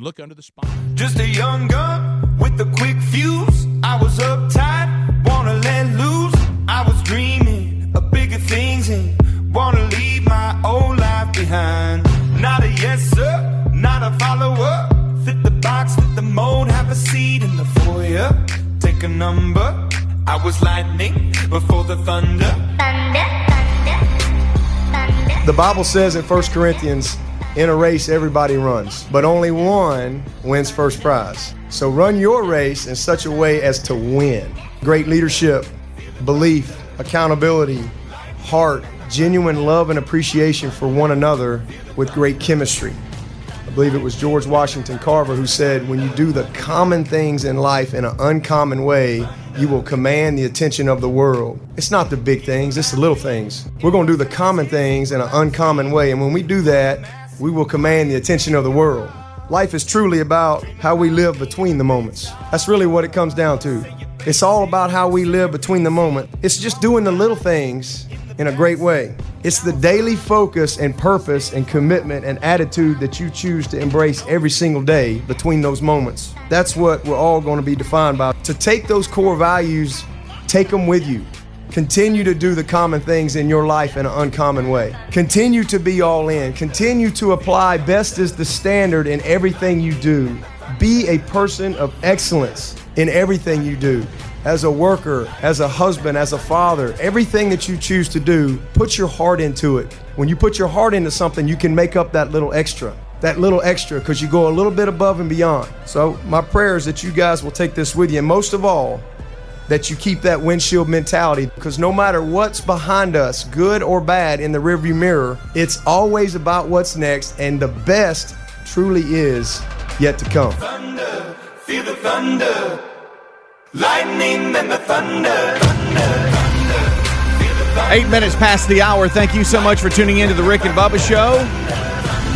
and look under the spot. Just a young gun with a quick fuse. I was uptight, wanna let loose. I was dreaming of bigger things and wanna leave my old life behind. Not a yes sir, not a follower. Fit the box, fit the mold, have a seat in the foyer. Take a number. I was lightning before the thunder. The Bible says in 1 Corinthians, in a race everybody runs, but only one wins first prize. So run your race in such a way as to win. Great leadership, belief, accountability, heart, genuine love and appreciation for one another with great chemistry. I believe it was George Washington Carver who said, When you do the common things in life in an uncommon way, you will command the attention of the world. It's not the big things, it's the little things. We're going to do the common things in an uncommon way. And when we do that, we will command the attention of the world. Life is truly about how we live between the moments. That's really what it comes down to. It's all about how we live between the moment. It's just doing the little things in a great way. It's the daily focus and purpose and commitment and attitude that you choose to embrace every single day between those moments. That's what we're all going to be defined by. To take those core values, take them with you. Continue to do the common things in your life in an uncommon way. Continue to be all in. Continue to apply best as the standard in everything you do. Be a person of excellence in everything you do as a worker, as a husband, as a father, everything that you choose to do, put your heart into it. When you put your heart into something, you can make up that little extra. That little extra because you go a little bit above and beyond. So, my prayer is that you guys will take this with you. And most of all, that you keep that windshield mentality because no matter what's behind us, good or bad, in the rearview mirror, it's always about what's next, and the best truly is yet to come. Thunder, feel the thunder. Lightning and the thunder. thunder, thunder feel the thunder. Eight minutes past the hour. Thank you so much for tuning in to the Rick and Bubba Show.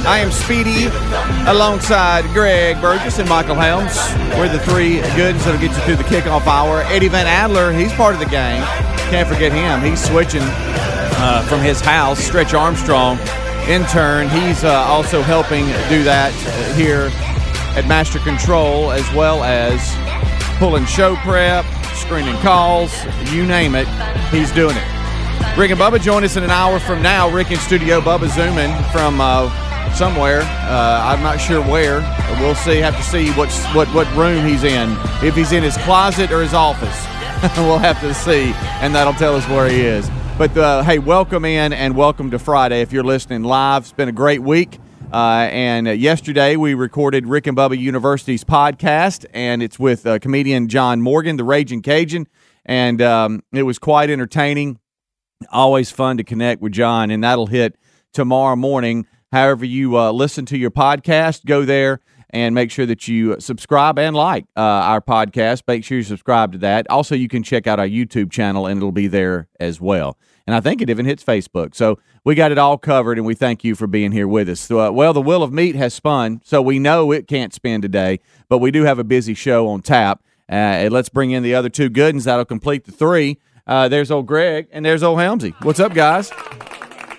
I am Speedy alongside Greg Burgess and Michael Helms. We're the three goods that'll get you through the kickoff hour. Eddie Van Adler, he's part of the gang. Can't forget him. He's switching uh, from his house. Stretch Armstrong, intern. He's uh, also helping do that here at Master Control, as well as pulling show prep, screening calls, you name it, he's doing it. Rick and Bubba join us in an hour from now. Rick in studio, Bubba zooming from uh, somewhere. Uh, I'm not sure where. We'll see. Have to see what what what room he's in. If he's in his closet or his office, we'll have to see, and that'll tell us where he is. But uh, hey, welcome in and welcome to Friday. If you're listening live, it's been a great week. Uh, and uh, yesterday we recorded Rick and Bubba University's podcast, and it's with uh, comedian John Morgan, the Raging Cajun, and um, it was quite entertaining. Always fun to connect with John, and that'll hit tomorrow morning. However, you uh, listen to your podcast, go there and make sure that you subscribe and like uh, our podcast. Make sure you subscribe to that. Also, you can check out our YouTube channel, and it'll be there as well. And I think it even hits Facebook. So we got it all covered, and we thank you for being here with us. Uh, well, the Wheel of Meat has spun, so we know it can't spin today, but we do have a busy show on tap. Uh, and let's bring in the other two good ones that'll complete the three. Uh, there's old Greg, and there's old Helmsy. What's up, guys?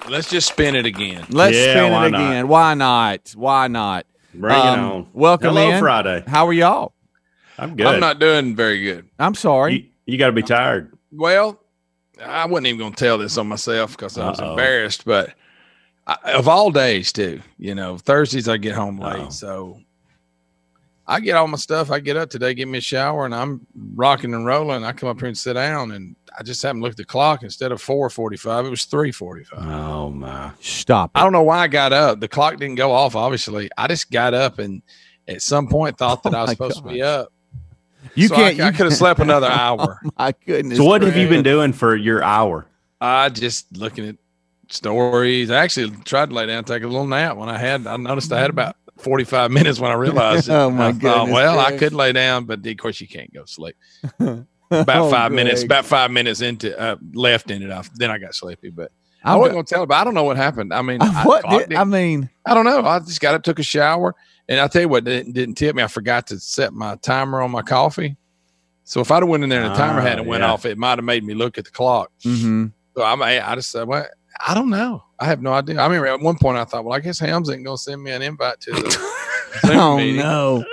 Let's just spin it again. Let's Yeah, spin why it not? again. Why not? Why not? Bring it Um, on. Welcome Hello, in. Friday. How are y'all? I'm good. I'm not doing very good. I'm sorry. You, you got to be tired. Well, I wasn't even going to tell this on myself because I was Uh-oh. embarrassed. But I, of all days, too, you know, Thursdays I get home late, Uh-oh. so I get all my stuff. I get up today, give me a shower, and I'm rocking and rolling. I come up here and sit down, and I just haven't looked at the clock. Instead of four forty-five, it was three forty-five. Oh my! Stop it. I don't know why I got up. The clock didn't go off. Obviously, I just got up and at some point thought that Oh I was my supposed to be up. You So can't. I, I you could have slept another oh, hour. My goodness. So what have you been doing for your hour? I just looking at stories. I actually tried to lay down and take a little nap when I had. I noticed I had about forty five minutes when I realized. It. Oh, my I thought, goodness, well, I could lay down, but of course you can't go to sleep. About Oh, five minutes. About five minutes into uh, left in it. I, then I got sleepy, but I I'm wasn't go- going to tell. But I don't know what happened. I mean, I, what? did- didn't- I mean, I don't know. I just got up, took a shower, and I tell you what didn't, didn't tip me. I forgot to set my timer on my coffee. So if I'd have went in there and the timer Ah, hadn't went yeah. off, it might have made me look at the clock. mhm. So I I just said, well, I don't know. I have no idea. I mean, at one point I thought, well, I guess Hams ain't gonna send me an invite to the Oh meeting. no!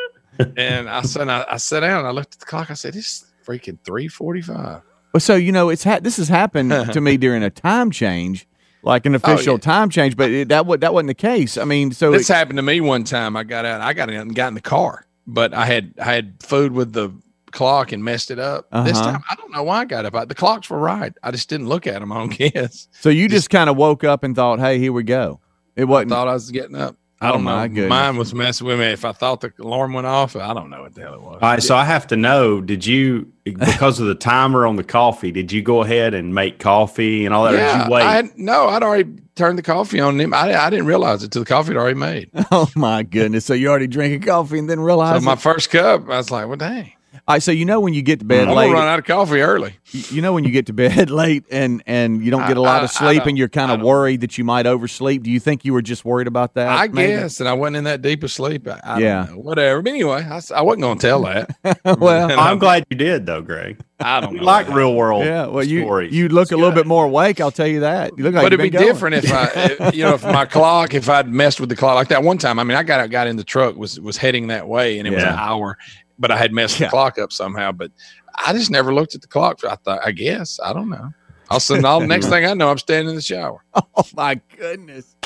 And I said, I, I sat down and I looked at the clock. I said, "It's freaking three forty-five. Well, so you know, it's ha- this has happened to me during a time change, like an official Oh, yeah. time change, but it, that wa- that wasn't the case. I mean, so This it- happened to me one time. I got out. I got in and got in the car, but I had I had food with the clock and messed it up. This Uh-huh. time, I don't know why I got up. I, the clocks were right. I just didn't look at them. I don't guess. so you just kind of woke up and thought, "Hey, here we go." It wasn't. I thought I was getting up. I Oh, don't my know. goodness. Mine was messing with me. If I thought the alarm went off, I don't know what the hell it was. All right, so I have to know: Did you, because of the timer on the coffee, did you go ahead and make coffee and all that? or yeah, did you wait? I had, no, I'd already turned the coffee on. Him. I, I didn't realize it till the coffee had already made. oh my goodness! So you already drinking coffee and then realized? So realize. my first cup, I was like, "Well, dang, All right, so you know when you get to bed I'm late, gonna run out of coffee early." you you know when you get to bed late and and you don't get a lot I- of sleep and you're kind of worried that you might oversleep. Do you think you were just worried about that? I maybe? guess, and I wasn't in that deep of sleep. I, I Yeah. don't know, whatever. But anyway, I wasn't going to tell that. well, And I'm glad you did, though, Greg. I don't know. like that. real world yeah. Well, you stories. you look a little bit more awake. I'll tell you that. You look like but it'd be going. different if I, if, you know, if my clock, if I'd messed with the clock like that one time. I mean, I got out, got in the truck, was was heading that way, and it was an hour, but I had messed Yeah. the clock up somehow. But I just never looked at the clock. I thought, I guess, I don't know. I'll send all. The next thing I know, I'm standing in the shower. Oh my goodness.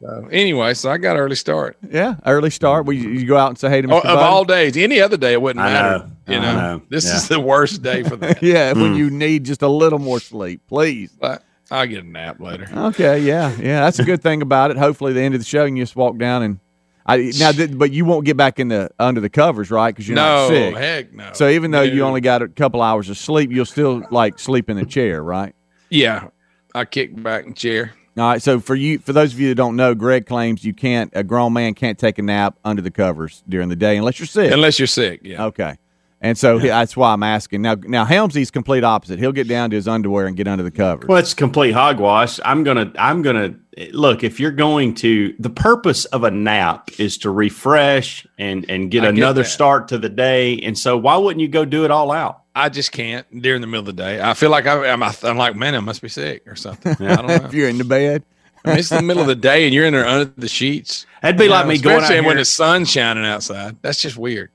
So anyway, so I got an early start. Yeah, early start. We you go out and say hey to Mr. Oh, of Bud? all days, any other day it wouldn't I matter. know. You know, know. this Yeah. is the worst day for that. yeah, when Mm. you need just a little more sleep, please. but I'll get a nap later. Okay, yeah, yeah, that's a good thing about it. Hopefully, the end of the show, and you just walk down and I now, th- but you won't get back in the under the covers, right? Because you're no, not sick. heck no. So even though you only got a couple hours of sleep, you'll still like sleep in the chair, right? yeah, I kick back in chair. All right. So for you, for those of you that don't know, Greg claims you can't. A grown man can't take a nap under the covers during the day unless you're sick. Unless you're sick, yeah. Okay. And so that's why I'm asking. Now, now Helmsy's complete opposite. He'll get down to his underwear and get under the covers. Well, it's complete hogwash. I'm gonna. I'm gonna look. If you're going to, the purpose of a nap is to refresh and and get I another that. start to the day. And so, why wouldn't you go do it all out? I just can't during the middle of the day. I feel like I, I'm, I'm like, man, I must be sick or something. I don't know. if you're in the bed. I mean, it's the middle of the day and you're in there under the sheets. That'd be You like know, me going out especially here. when the sun's shining outside. That's just weird.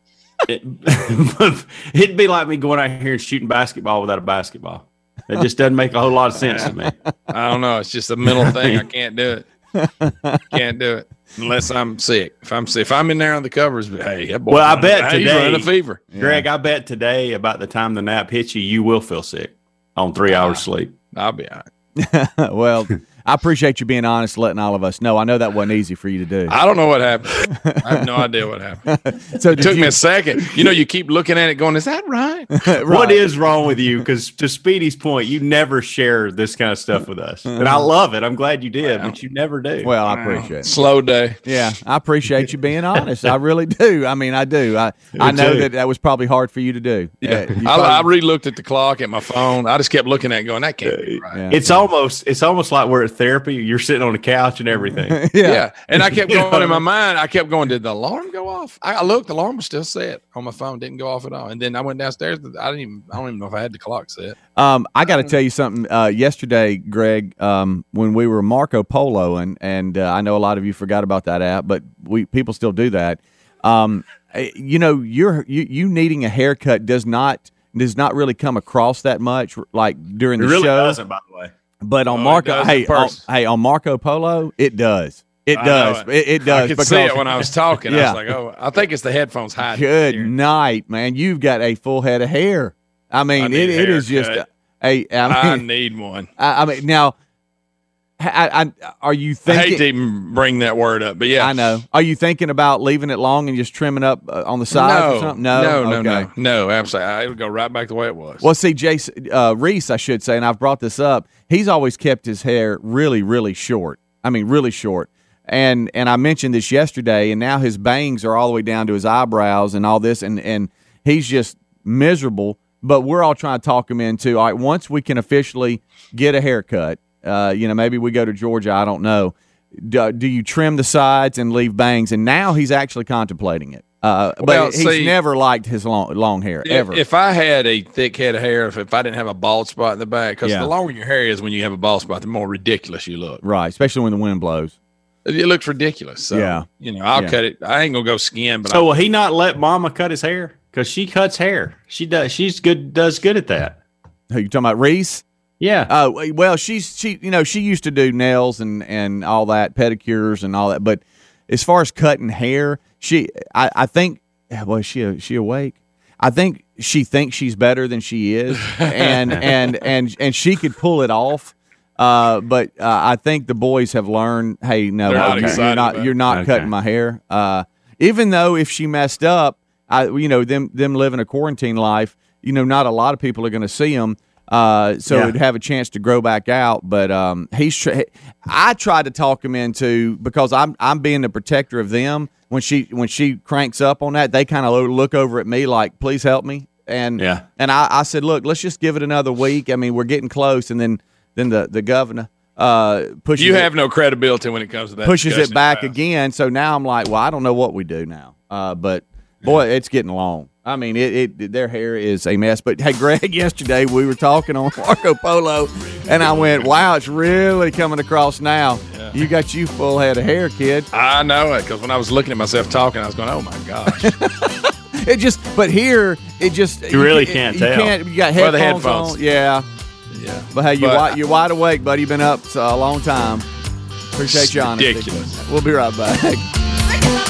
It'd be like me going out here and shooting basketball without a basketball. It just doesn't make a whole lot of sense to me. I don't know. It's just a mental thing. I can't do it. Can't do it unless I'm sick. If I'm sick, if I'm in there on the covers, but hey, that boy Well, I bet hey, he's today- running a fever. Greg, I bet today about the time the nap hits you, you will feel sick on three hours sleep. I'll be all right. well, I appreciate you being honest, letting all of us know. I know that wasn't easy for you to do. I don't know what happened. I have no idea what happened. So It took you, me a second. You know, you keep looking at it, going, "Is that right?" What is wrong with you? Because to Speedy's point, you never share this kind of stuff with us, and I love it. I'm glad you did, but you never do. Well, I appreciate it. Slow day. Yeah, I appreciate you being honest. I really do. I mean, I do. I I know too. that that was probably hard for you to do. Yeah, you I, I re-looked at the clock at my phone. I just kept looking at it, going, "That can't be right." yeah. it's almost it's almost like we're at therapy. You're sitting on the couch and everything. Yeah. yeah. and I kept going in my mind. I kept going, "Did the alarm go off?" I, I looked, the alarm was still set on my phone, didn't go off at all. And then I went downstairs. I didn't even. I don't even know if I had the clock set. Um, I got to tell you something. Uh, yesterday, Greg, um, when we were Marco Polo, and and uh, I know a lot of you forgot about that app, but we people still do that. Um, eh, you know, you're you, you needing a haircut does not does not really come across that much, like during It the really show. doesn't, by the way. But on Oh, Marco, hey, on, hey, on Marco Polo, it does. It I does. It, it does. I could see it when I was talking. I was like, "Oh, I think it's the headphones hiding." Good night, man. You've got a full head of hair. I mean, I it, it is just a. I I mean, need one. I, I mean, now, I, I, are you I thinking? hate to even bring that word up, but yeah, I know. Are you thinking about leaving it long and just trimming up uh, on the sides No, or something? No, no, no, Okay. no, no. Absolutely, I, it'll go right back the way it was. Well, see, Jason uh, Reese, I should say, and I've brought this up. He's always kept his hair really, really short. I mean, really short. And and I mentioned this yesterday, and now his bangs are all the way down to his eyebrows and all this, and and he's just miserable. But we're all trying to talk him into all right. Once we can officially get a haircut, uh, you know, maybe we go to Georgia. I don't know. Do, do you trim the sides and leave bangs? And now he's actually contemplating it. Uh, but Well, he's see- never liked his long long hair If- ever. If I had a thick head of hair, if, if I didn't have a bald spot in the back, because Yeah. the longer your hair is when you have a bald spot, the more ridiculous you look. right, especially when the wind blows. It looks ridiculous. So, Yeah. you know, I'll Yeah. cut it. I ain't gonna go skin, but So I, will he not let Mama cut his hair? Because she cuts hair. She does. She's good. Does good at that. Who you talking about, Reese? Yeah. Oh well, she's she you know she used to do nails and and all that pedicures and all that, but as far as cutting hair, she I I think well is she is she awake. I think she thinks she's better than she is, and and and and she could pull it off. Uh, but uh, I think the boys have learned. Hey, no, not you're, you're not you're not Okay. cutting my hair. Uh, even though if she messed up, I you know them them living a quarantine life. You know, not a lot of people are going to see them. Uh, so Yeah. it'd have a chance to grow back out. But um, he's. Tr- I tried to talk him into because I'm I'm being the protector of them. When she when she cranks up on that, they kind of look over at me like, "Please help me." And Yeah. and I, I said, "Look, let's just give it another week. I mean, we're getting close." And then then the the governor uh pushes you it- have no credibility when it comes to that. pushes it back in the past. again. So now I'm like, well, I don't know what we do now. Uh, but boy, it's getting long. I mean, it, it their hair is a mess. But hey, Greg, yesterday we were talking on Marco Polo, and I went, wow, it's really coming across now. You got you full head of hair, kid. I know it because when I was looking at myself talking, I was going, "Oh my gosh!" It just, but here it just You really it- can't you tell. Can't, you got Well, the headphones, headphones. on, yeah. yeah, But hey, you're But- wide, you're wide awake, buddy. You've been up uh, a long time. Appreciate It's your honesty. ridiculous. We'll be right back.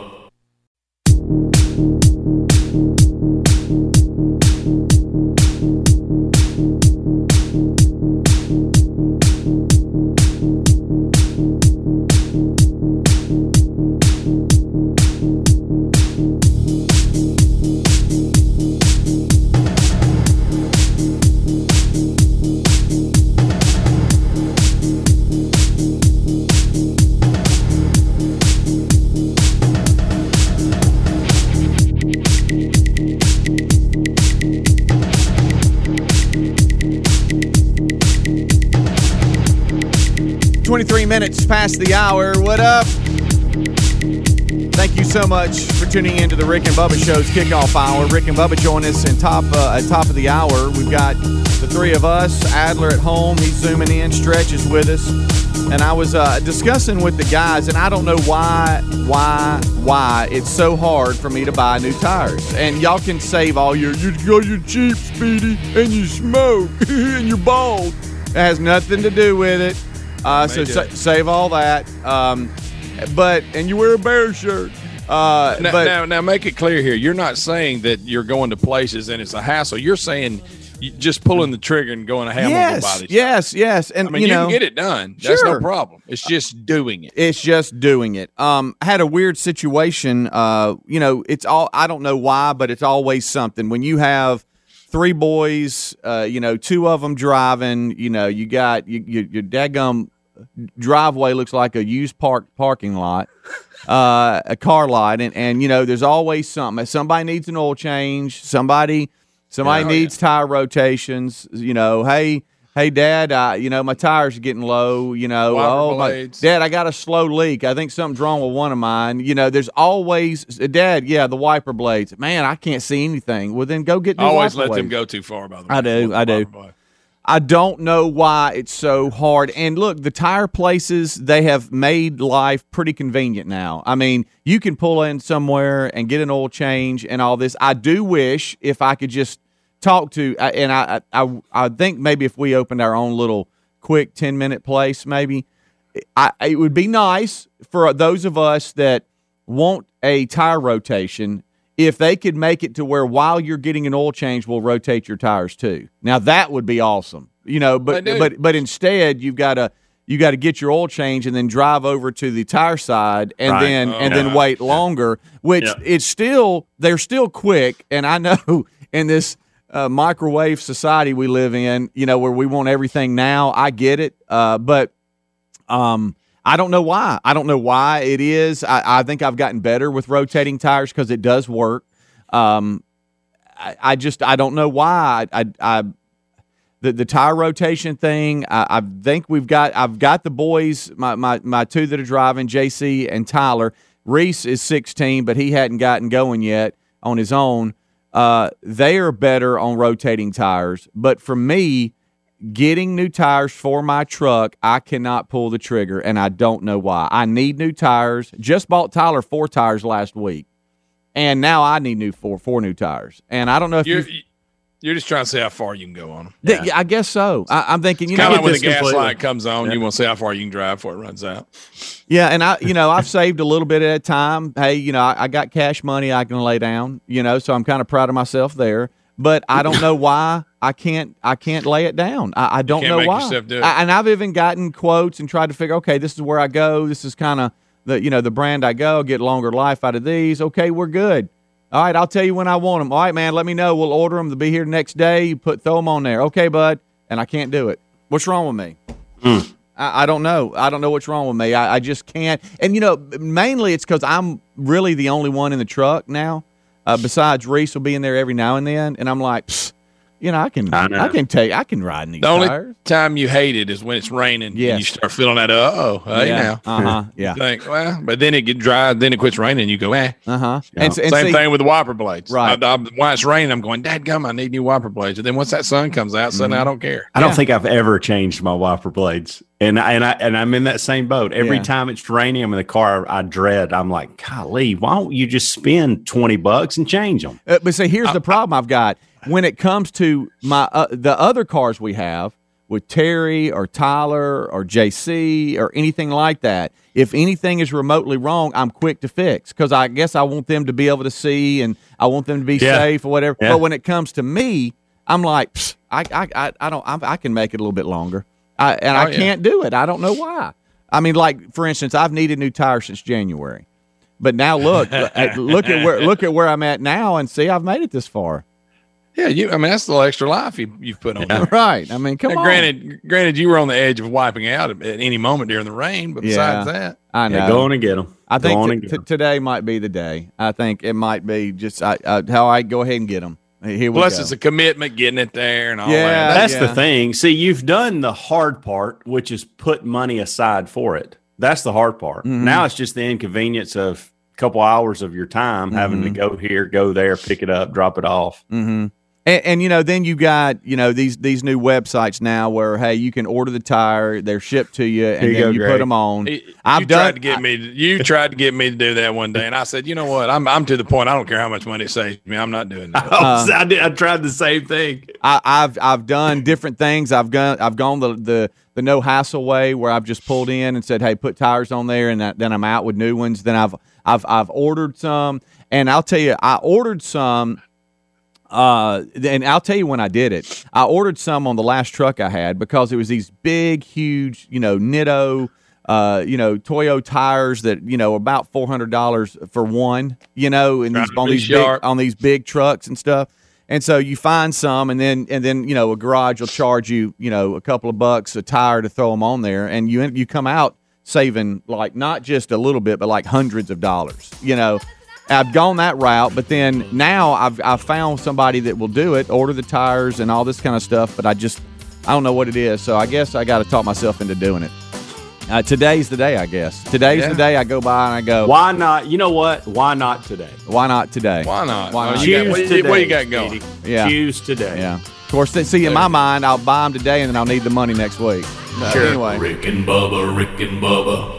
Minutes past the hour. What up? Thank you so much for tuning in to the Rick and Bubba Show's kickoff hour. Rick and Bubba join us in top uh, at top of the hour. We've got the three of us. Adler at home. He's zooming in. Stretch is with us. And I was uh, discussing with the guys, and I don't know why, why, why it's so hard for me to buy new tires. And y'all can save all your you got your cheap, speedy, and you smoke, and you're bald. It has nothing to do with it. Uh, so sa- save all that. Um, but and you wear a bear shirt. Uh, Now, but now, now, make it clear here. You're not saying that you're going to places and it's a hassle. You're saying you just pulling the trigger and going to have yes, body. yes, yes, and I mean, you you, know, can get it done. That's Sure. no problem. It's just doing it. It's just doing it. Um, I had a weird situation. Uh, you know, it's all I don't know why, but it's always something. When you have three boys, uh, you know, two of them driving. You know, you got you, you, your daggum driveway looks like a used park parking lot, uh, a car lot, and and you know, there's always something. Somebody needs an oil change. Somebody somebody Yeah. Oh, needs tire rotations. You know, hey. Hey, Dad, uh, you know, my tires are getting low. You know, oh, my. Dad, I got a slow leak. I think something's wrong with one of mine. You know, there's always, Dad, yeah, the wiper blades. Man, I can't see anything. Well, then go get new I always let them go too far. By the way, I do, I do. blade. I don't know why it's so hard. And look, the tire places, they have made life pretty convenient now. I mean, you can pull in somewhere and get an oil change and all this. I do wish if I could just talk to, uh, and I, I, I think maybe if we opened our own little quick 10 minute place, maybe I, it would be nice for those of us that want a tire rotation if they could make it to where while you're getting an oil change, we'll rotate your tires too. Now that would be awesome, you know. But but but instead, you've got to you got to get your oil change and then drive over to the tire side and Right. then Oh, and then wait longer. Which Yeah. it's still they're still quick, and I know in this. Uh, microwave society we live in, you know, where we want everything now. I get it, uh, but um, I don't know why. I don't know why it is. I, I think I've gotten better with rotating tires because it does work. Um, I, I just I don't know why. I, I, I the the tire rotation thing. I, think we've got. I've got the boys. My my my two that are driving, JC and Tyler. Reese is 16, but he hadn't gotten going yet on his own. Uh, they are better on rotating tires, but for me, getting new tires for my truck, I cannot pull the trigger, and I don't know why. I need new tires. Just bought Tyler four tires last week, and now I need new four four new tires. And I don't know if You're, you. You're just trying to see how far you can go on them. Yeah. I guess so. I, I'm thinking, you Kind know, of like when the gas completely. light comes on, you want to see how far you can drive before it runs out. Yeah, and I, you know, I've saved a little bit at a time. Hey, you know, I, I got cash money I can lay down. You know, so I'm kind of proud of myself there. But I don't know why I can't. I can't lay it down. I, I don't know why. do. I, and I've even gotten quotes and tried to figure. Okay, this is where I go. This is kind of the you know the brand I go. Get longer life out of these. Okay, we're good. All right, I'll tell you when I want them. All right, man, let me know. We'll order them. They'll be here the next day. You put throw them on there. Okay, bud. And I can't do it. What's wrong with me? I, I don't know. I don't know what's wrong with me. I, I just can't. And you know, mainly it's because I'm really the only one in the truck now. Uh, besides Reese will be in there every now and then, and I'm like, "Psst, you know, I can, I I, can take, I can ride in these The only tires. time you hate it is when it's raining. Yes. And you start feeling that, uh oh, hey now. Uh huh. Yeah. Think, well, but then it get dry, then it quits raining, you go, eh. Uh huh. And, and Same see, thing with the wiper blades. Right. I, I, when it's raining, I'm going, Dad, gum, I need new wiper blades. And then once that sun comes out, suddenly Mm-hmm. I don't care. I don't think I've ever changed my wiper blades, and I, and I and I'm in that same boat. Every Yeah. time it's raining, I'm in the car. I dread. I'm like, golly, why don't you just spend twenty bucks and change them? Uh, but see, here's the problem I've got when it comes to my uh, the other cars we have with Terry or Tyler or JC or anything like that. If anything is remotely wrong, I'm quick to fix because I guess I want them to be able to see and I want them to be Yeah. safe or whatever. Yeah. But when it comes to me, I'm like, I, I, I, I don't, I, I can make it a little bit longer, I, and Oh, I yeah. can't do it. I don't know why. I mean, like for instance, I've needed new tires since January. But now look, look at where look at where I'm at now, and see I've made it this far. Yeah, you. I mean, that's the extra life you, you've put on there. Right? I mean, come Now, on. granted, granted, you were on the edge of wiping out at any moment during the rain, but besides Yeah. that, I know. Yeah, go on and get them. I go on think and t- get t- today might be the day. I think it might be just I, I, how I go ahead and get them. Here plus go. it's a commitment getting it there and all Yeah. that. That's yeah. the thing. See, you've done the hard part, which is put money aside for it. That's the hard part. Mm-hmm. Now it's just the inconvenience of a couple hours of your time having to Mm-hmm. go here, go there, pick it up, drop it off. hmm And, and you know, then you got you know these these new websites now where hey, you can order the tire, they're shipped to you, and you then go, you put them on. You I've tried done. to get me. You tried to get me to do that one day, and I said, "You know what? I'm I'm to the point. I don't care how much money it saves me. I'm not doing that." Uh, I, did, I tried the same thing. I, I've I've done different things. I've gone I've gone the the the no hassle way where I've just pulled in and said, "Hey, put tires on there," and that, then I'm out with new ones. Then I've I've I've ordered some, and I'll tell you, I ordered some. Uh, and I'll tell you when I did it. I ordered some on the last truck I had because it was these big, huge, you know, Nitto, uh, you know, Toyo tires that you know about four hundred dollars for one, you know, and these on these big, on these big trucks and stuff. And so you find some, and then and then you know a garage will charge you you know a couple of bucks a tire to throw them on there, and you you come out saving like not just a little bit, but like hundreds of dollars. You know, I've gone that route, but then now I've I've found somebody that will do it, order the tires and all this kind of stuff. But I just I don't know what it is, so I guess I got to talk myself into doing it. Uh, today's the day, I guess. Today's Yeah. the day I go by and I go, Why not? You know what? Why not today? why not today? Why not? Why not? you Choose what, you- today. what you got going? Speedy. Yeah. Choose today. Yeah. Of course, then, see, in my mind, I'll buy them today and then I'll need the money next week. But Sure. Anyway. Rick and Bubba, Rick and Bubba.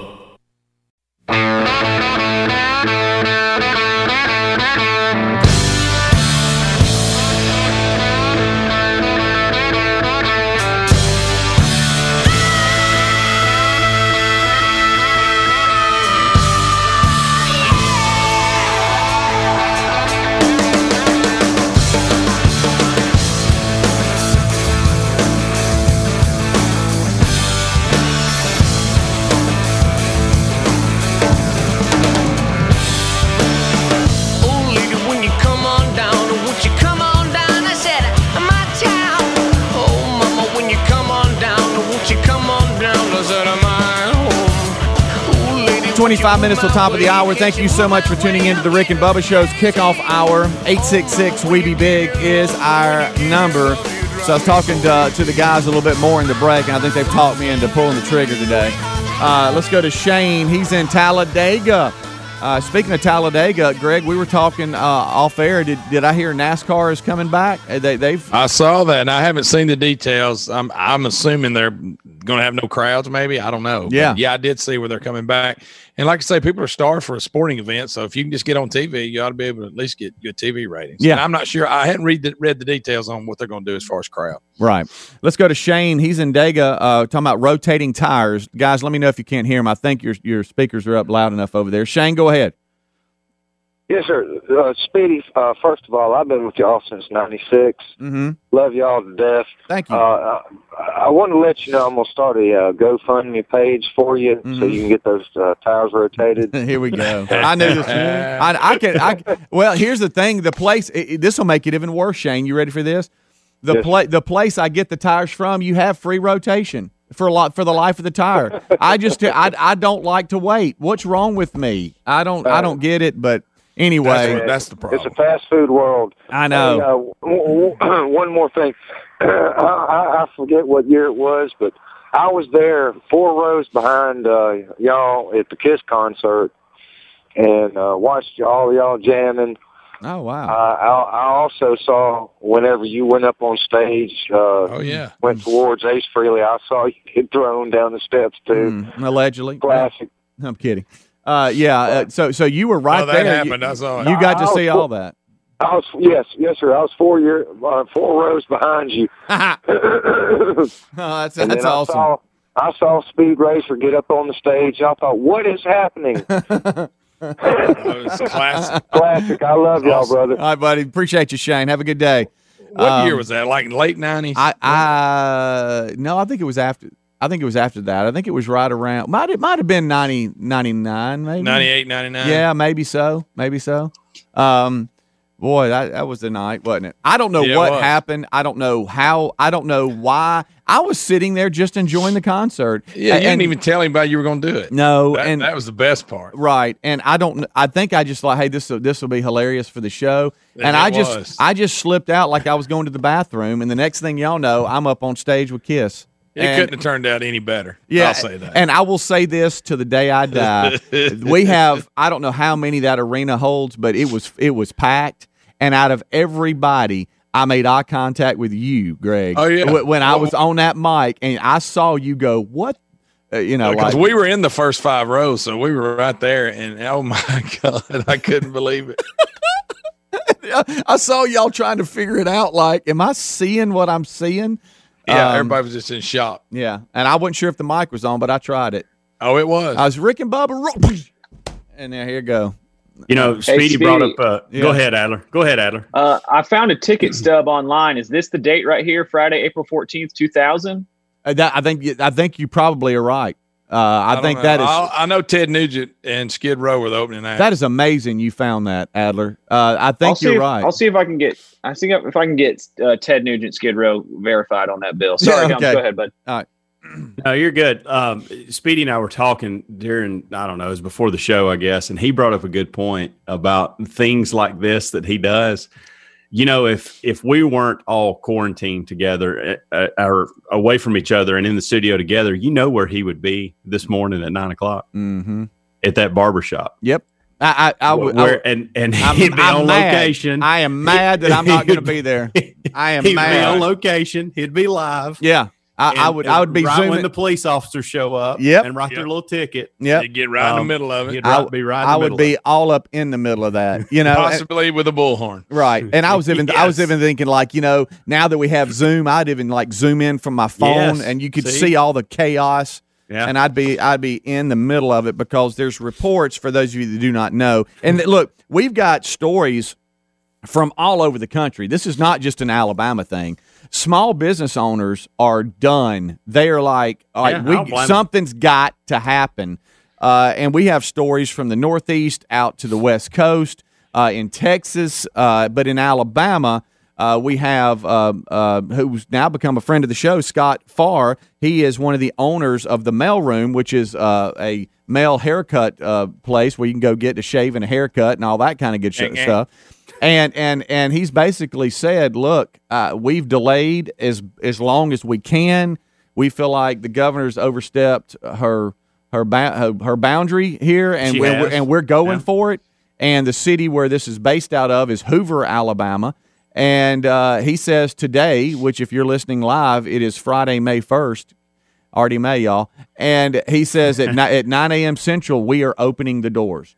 25 minutes till top of the hour. Thank you so much for tuning in to the Rick and Bubba Show's kickoff hour. 866 We Be Big is our number. So I was talking to, to the guys a little bit more in the break, and I think they've talked me into pulling the trigger today. Uh, let's go to Shane. He's in Talladega. Uh, speaking of Talladega, Greg, we were talking uh, off air. Did did I hear NASCAR is coming back? Uh, They, they've I saw that, and I haven't seen the details. I'm I'm assuming they're going to have no crowds. Maybe I don't know. But Yeah. yeah, I did see where they're coming back. And like I say, people are starved for a sporting event. So if you can just get on TV, you ought to be able to at least get good TV ratings. Yeah. And I'm not sure. I hadn't read the, read the details on what they're going to do as far as crowd. Right. Let's go to Shane. He's in Dega uh, talking about rotating tires. Guys, let me know if you can't hear him. I think your your speakers are up loud enough over there. Shane, go ahead. Yes, sir. Uh, Speedy, uh, first of all, I've been with y'all since 96. Mm-hmm. Love y'all to death. Thank you. Uh, I, I want to let you know I'm going to start a uh, GoFundMe page for you so Mhm. you can get those uh, tires rotated. Here we go. I knew this. I, I can. I well, here's the thing. The place. This will make it even worse. Shane, you ready for this? The Yes. pla- The place I get the tires from, you have free rotation for a lot for the life of the tire. I just. I, I don't like to wait. What's wrong with me? I don't. I don't get it. But anyway, That's, that's the problem. It's a fast food world. I know. Hey, uh, w- w- one more thing. I, I I forget what year it was, but I was there four rows behind uh, y'all at the Kiss concert and uh, watched all y'all jamming. oh Uh, wow. I, I also saw whenever you went up on stage, uh, Oh yeah. went towards Ace Frehley. I saw you get thrown down the steps too. Mm, allegedly. Classic. I'm kidding. Uh, yeah. Uh, so so you were right oh, that there. You- happened. I saw it. You got to see all that. I was yes, yes, sir. I was four year, uh, four rows behind you. oh, that's And that's then awesome. I saw, I saw Speed Racer get up on the stage. I thought, what is happening? Oh, it's classic. Classic. I love y'all, brother. All right, buddy. Appreciate you, Shane. Have a good day. What Um, year was that? Like late nineties. I, I no, I think it was after. I think it was after that. I think it was right around. Might it might have been 90, 99, maybe 98, 99. Yeah, maybe so. Maybe so. Um, boy, that that was the night, wasn't it? I don't know Yeah, what happened. I don't know how. I don't know why. I was sitting there just enjoying the concert. Yeah, you didn't even tell anybody you were going to do it. No, That, and that was the best part. Right, and I don't. I think I just like, hey, this will this will be hilarious for the show, and, And I it just was. I just slipped out like I was going to the bathroom, and the next thing y'all know, I'm up on stage with Kiss. It And- couldn't have turned out any better. Yeah, I'll say that. and I will say this to the day I die: we have I don't know how many that arena holds, but it was it was packed, and out of everybody. I made eye contact with you, Greg. Oh, yeah. Wh- when I was on that mic, and I saw you go, "What?" Uh, you know, because like, we were in the first five rows, so we were right there, and oh my god, I couldn't believe it. I saw y'all trying to figure it out. Like, am I seeing what I'm seeing? Yeah, Um, everybody was just in shock. Yeah, and I wasn't sure if the mic was on, but I tried it. Oh, it was. I was Rick and Bubba, and there here you go. You know, Speedy, Speedy. brought up. Uh, Yeah. Go ahead, Adler. Go ahead, Adler. Uh, I found a ticket stub online. Is this the date right here? Friday, April fourteenth, two thousand. Uh, I think I think you probably are right. Uh, I, don't think know. that is I'll- I know Ted Nugent and Skid Row were the opening act. that is amazing. You found that Adler. Uh, I I'll think you're if, right. I'll see if I can get. I see if I can get uh, Ted Nugent Skid Row verified on that bill. Sorry, Yeah, Gums, okay. go ahead, bud. No, you're good. Um, Speedy and I were talking during, I don't know, it was before the show, I guess, and he brought up a good point about things like this that he does. You know, if if we weren't all quarantined together uh, or away from each other and in the studio together, you know where he would be this morning at nine o'clock mm-hmm. at that barber shop. Yep. I I, I, would- I would- and and I'm- he'd be I'm on mad. location. I am mad that I'm not going to be there. I am he'd be mad. on location. He'd be live. yeah, I, I would. I would be right zooming. when the police officers show up. Yep. and write their little ticket. Yeah, get right in the Um, middle of it, He'd I- right, be right. I would be of all up in the middle of that. You know, and- possibly with a bullhorn. Right. And I was even I was even thinking like, you know, now that we have Zoom, I'd even like zoom in from my phone Yes. and you could See? see, all the chaos. Yeah. And I'd be I'd be in the middle of it because there's reports for those of you that do not know. And th- look, we've got stories from all over the country. This is not just an Alabama thing. Small business owners are done. They are like, all right, Yeah, we something's got to happen. Uh, and we have stories from the Northeast out to the West Coast, uh, in Texas, uh, but in Alabama, uh, we have uh, uh, who's now become a friend of the show, Scott Farr. He is one of the owners of the Mail Room, which is uh, a male haircut uh, place where you can go get a shave and a haircut and all that kind of good sh- stuff. And and and he's basically said, look, uh, we've delayed as as long as we can. We feel like the governor's overstepped her her ba- her, boundary here, and She we're, and we're going Yeah. for it. And the city where this is based out of is Hoover, Alabama. And uh, he says today, which if you're listening live, it is Friday, May first, already May, y'all. And he says at ni- at 9 a.m. Central, we are opening the doors.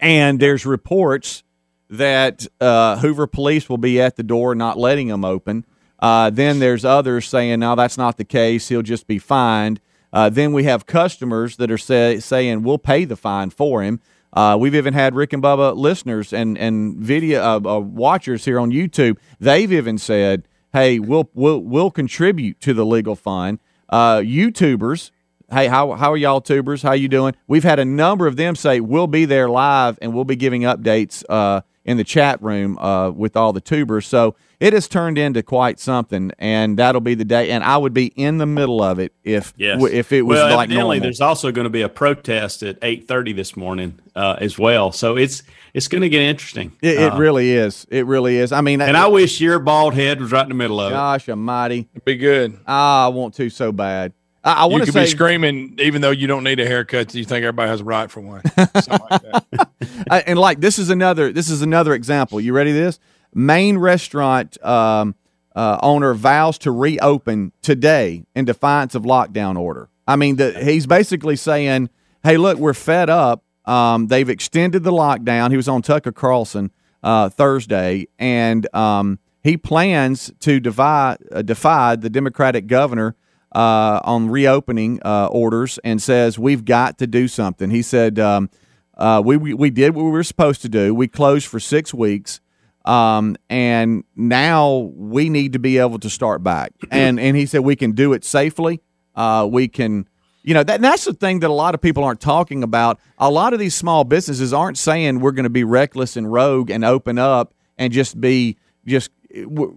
And there's reports that uh, Hoover police will be at the door, not letting him open. Uh, then there's others saying, no, that's not the case. He'll just be fined. Uh, then we have customers that are say, saying, we'll pay the fine for him. Uh, we've even had Rick and Bubba listeners and and video uh, uh, watchers here on YouTube. They've even said, "Hey, we'll we'll we'll contribute to the legal fine. YouTubers, hey, how how are y'all tubers? How you doing? We've had a number of them say we'll be there live and we'll be giving updates uh, in the chat room uh, with all the tubers. So it has turned into quite something, and that'll be the day. And I would be in the middle of it if Yes. if it was well, like evidently, normal. there's also going to be a protest at 8:30 this morning uh, as well. So it's it's going to get interesting. It, it Uh, really is. It really is. I mean, And I wish your bald head was right in the middle of gosh it. gosh, almighty, Be good. Ah, I want to so bad. I, I You want to could say, be screaming, even though you don't need a haircut. You think everybody has a right for one? Something like that. and like this is another. This is another example. You ready? This main restaurant um, uh, owner vows to reopen today in defiance of lockdown order. I mean, the, he's basically saying, "Hey, look, we're fed up. Um, they've extended the lockdown." He was on Tucker Carlson uh, Thursday, and um, he plans to defy uh, defy the Democratic governor uh, on reopening uh, orders and says we've got to do something. He said um, uh, we, we we did what we were supposed to do. We closed for six weeks, um, and now we need to be able to start back. and and he said we can do it safely. Uh, we can. You know that that's the thing that a lot of people aren't talking about. A lot of these small businesses aren't saying we're going to be reckless and rogue and open up and just be just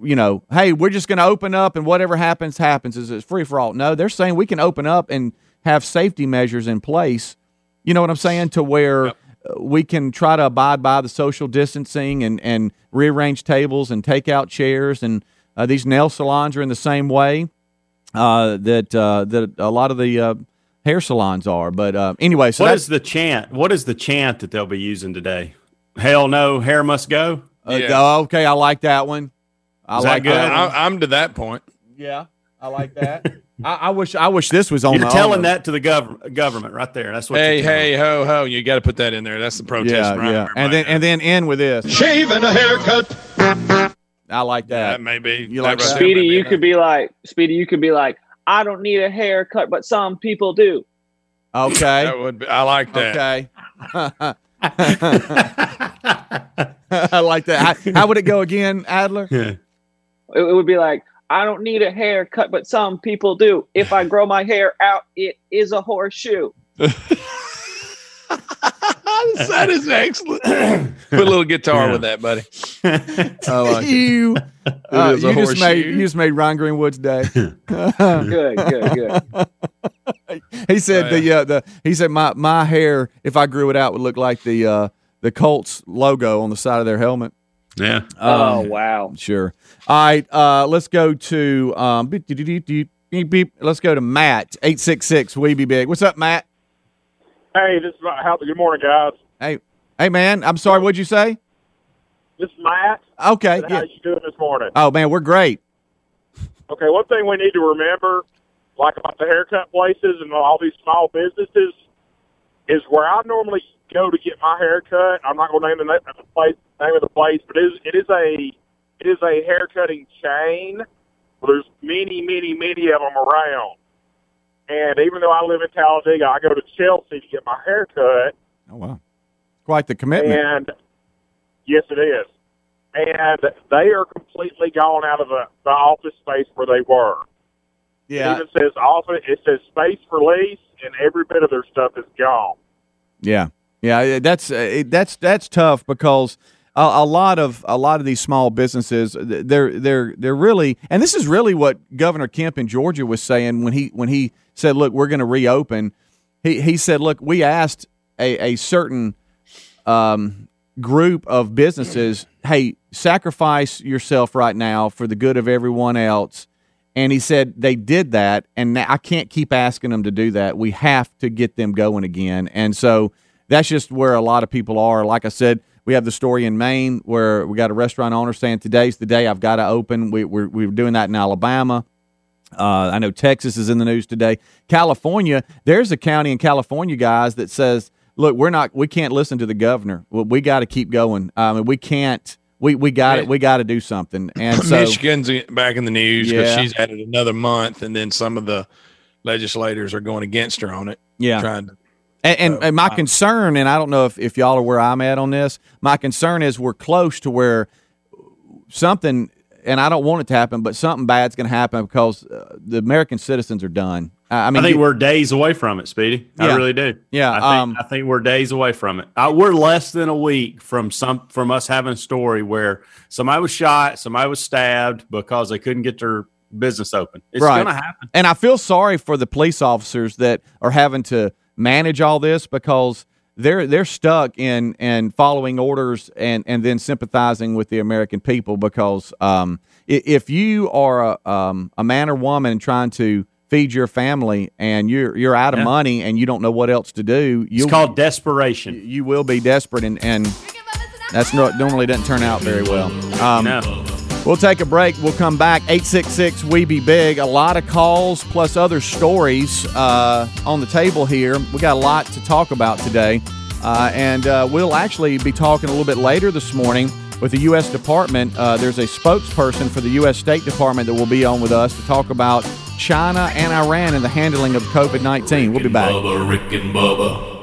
you know, hey, we're just going to open up and whatever happens happens. Is it's free for all? No, they're saying we can open up and have safety measures in place. You know what I'm saying? To where uh, we can try to abide by the social distancing and and rearrange tables and take out chairs and uh, these nail salons are in the same way uh, that uh, that a lot of the uh, hair salons are. But uh, anyway, so What that's is the chant? What is the chant that they'll be using today? Hell no, hair must go. uh, Yeah. okay. I like that one. I Is that like good? that. one. I, I'm to that point. Yeah, I like that. I, I wish I wish this was on. You're the telling owner. that to the government government right there. That's what. Hey, you're telling hey, ho, ho! You got to put that in there. That's the protest. Yeah, right? yeah, and then and then end with this. Shave and a haircut. I like that. that may be. You like right Speedy, may you could be like Speedy. You could be like, I don't need a haircut, but some people do. Okay. That would be. I like that. Okay. I like that. How, how would it go again, Adler? Yeah. It, it would be like, I don't need a haircut, but some people do. If I grow my hair out, it is a horseshoe. that is excellent. Put a little guitar Yeah. with that, buddy. I like you. Uh, is a you just made horseshoe. you just made Ron Greenwood's day. Good, good, good. he said the uh, the he said my my hair if I grew it out would look like the uh, the Colts logo on the side of their helmet. Yeah. oh Um, wow. Sure. All right. Uh, let's go to um. beep, beep, beep, beep, beep, beep. Let's go to Matt eight six six. We be big. What's up, Matt? Hey, this is my how. Good morning, guys. Hey, hey, man. I'm sorry. What'd you say? This is Matt. Okay. And How Yeah. you doing this morning? Oh man, we're great. Okay, one thing we need to remember, like about the haircut places and all these small businesses, is where I normally go to get my haircut. I'm not going to name the name of the place, name of the place, but it is it is a it is a haircutting chain. Well, there's many, many, many of them around. And even though I live in Talladega, I go to Chelsea to get my haircut. Oh wow. Quite the commitment. And yes, it is. And they are completely gone out of the, the office space where they were. It yeah. even says office. It says space for lease, and every bit of their stuff is gone. Yeah, yeah, that's uh, that's that's tough because a, a lot of a lot of these small businesses they're they're they're really and this is really what Governor Kemp in Georgia was saying when he when he said, "Look, we're going to reopen." He he said, "Look, we asked a, a certain um, group of businesses, hey, sacrifice yourself right now for the good of everyone else." And he said they did that, and I can't keep asking them to do that. We have to get them going again. And so that's just where a lot of people are. Like I said, we have the story in Maine where we got a restaurant owner saying today's the day I've got to open. We, we're, we're doing that in Alabama. Uh, I know Texas is in the news today. California, there's a county in California, guys, that says, "Look, we're not, we can't listen to the governor. We, we got to keep going. I mean, we can't. We we got it. We got to do something." And so, Michigan's back in the news because Yeah. she's added another month, and then some of the legislators are going against her on it. Yeah. trying to. And, and, and my concern, and I don't know if, if y'all are where I'm at on this, my concern is we're close to where something, and I don't want it to happen, but something bad's going to happen because uh, the American citizens are done. I, I mean, I think you- we're days away from it, Speedy. I really do. Yeah, I think, um, I think we're days away from it. Uh, we're less than a week from some from us having a story where somebody was shot, somebody was stabbed because they couldn't get their business open. It's right. going to happen. And I feel sorry for the police officers that are having to manage all this because they're they're stuck in in following orders and and then sympathizing with the American people because um, if you are a um, a man or woman trying to feed your family and you're you're out of Yeah. money and you don't know what else to do, you It's called desperation. You will be desperate and and that's not normally doesn't turn out very well. Um, No. We'll take a break. We'll come back. 866 We Be Big. A lot of calls plus other stories uh, on the table here. We got a lot to talk about today. Uh, and uh, we'll actually be talking a little bit later this morning with the U.S. Department. Uh, there's a spokesperson for the U.S. State Department that will be on with us to talk about China and Iran and the handling of COVID 19. We'll be back. Bubba, Rick and Bubba.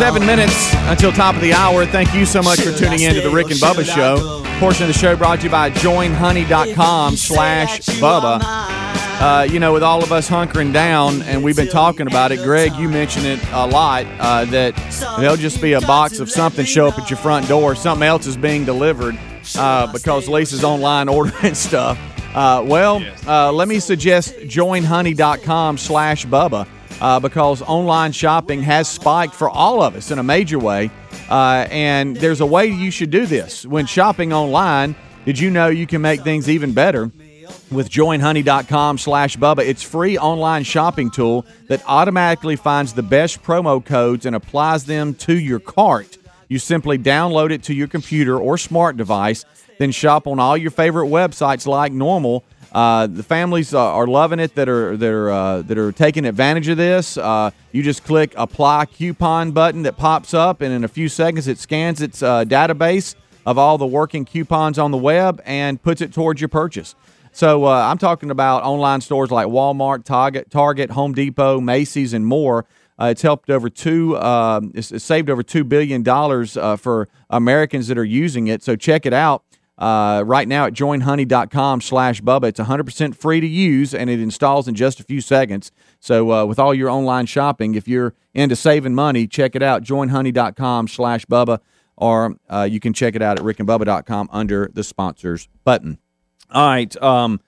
Seven minutes until top of the hour. Thank you so much for tuning in to the Rick and Bubba Show. Portion of the show brought to you by joinhoney.com slash Bubba. Uh, you know, with all of us hunkering down, and we've been talking about it, Greg, you mentioned it a lot, uh, that there'll just be a box of something show up at your front door. Something else is being delivered uh, because Lisa's online ordering stuff. Uh, well, uh, let me suggest joinhoney.com slash Bubba uh, because online shopping has spiked for all of us in a major way. Uh, and there's a way you should do this. When shopping online, did you know you can make things even better? with joinhoney.com slash bubba it's free online shopping tool that automatically finds the best promo codes and applies them to your cart you simply download it to your computer or smart device then shop on all your favorite websites like normal uh, the families uh, are loving it that are that are uh, that are taking advantage of this. Uh, you just click apply coupon button that pops up, and in a few seconds it scans its uh, database of all the working coupons on the web and puts it towards your purchase. So uh, I'm talking about online stores like Walmart, Target, Target, Home Depot, Macy's, and more. It's helped over two. Um, it's, saved over two billion dollars for Americans that are using it. So check it out uh, right now at joinhoney.com slash Bubba. It's 100% free to use and it installs in just a few seconds. So uh, with all your online shopping, if you're into saving money, check it out, joinhoney.com slash Bubba, or uh, you can check it out at rickandbubba.com under the sponsors button. All right. Um,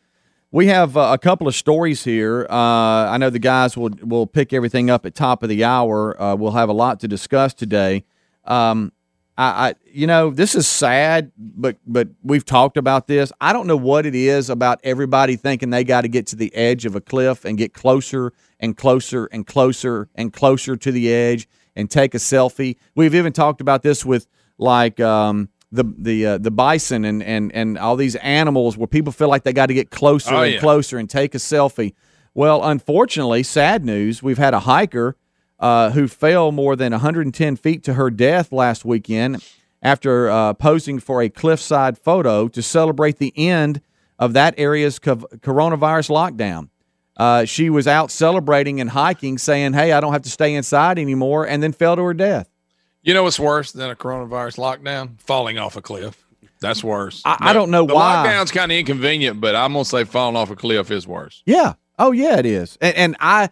we have uh, a couple of stories here. Uh, I know the guys will will pick everything up at top of the hour. Uh, we'll have a lot to discuss today. Um, I, I, you know, this is sad, but but we've talked about this. I don't know what it is about everybody thinking they got to get to the edge of a cliff and get closer and closer and closer and closer to the edge and take a selfie. We've even talked about this with like um, the the uh, the bison and, and and all these animals where people feel like they got to get closer Oh, and yeah. closer and take a selfie. Well, unfortunately, sad news. We've had a hiker uh, who fell more than 110 feet to her death last weekend after uh, posing for a cliffside photo to celebrate the end of that area's co- coronavirus lockdown. Uh, she was out celebrating and hiking, saying, "Hey, I don't have to stay inside anymore," and then fell to her death. You know what's worse than a coronavirus lockdown? Falling off a cliff. That's worse. I- I don't know the why. lockdown's kind of inconvenient, but I'm gonna say falling off a cliff is worse. Yeah. Oh yeah, it is. And, and I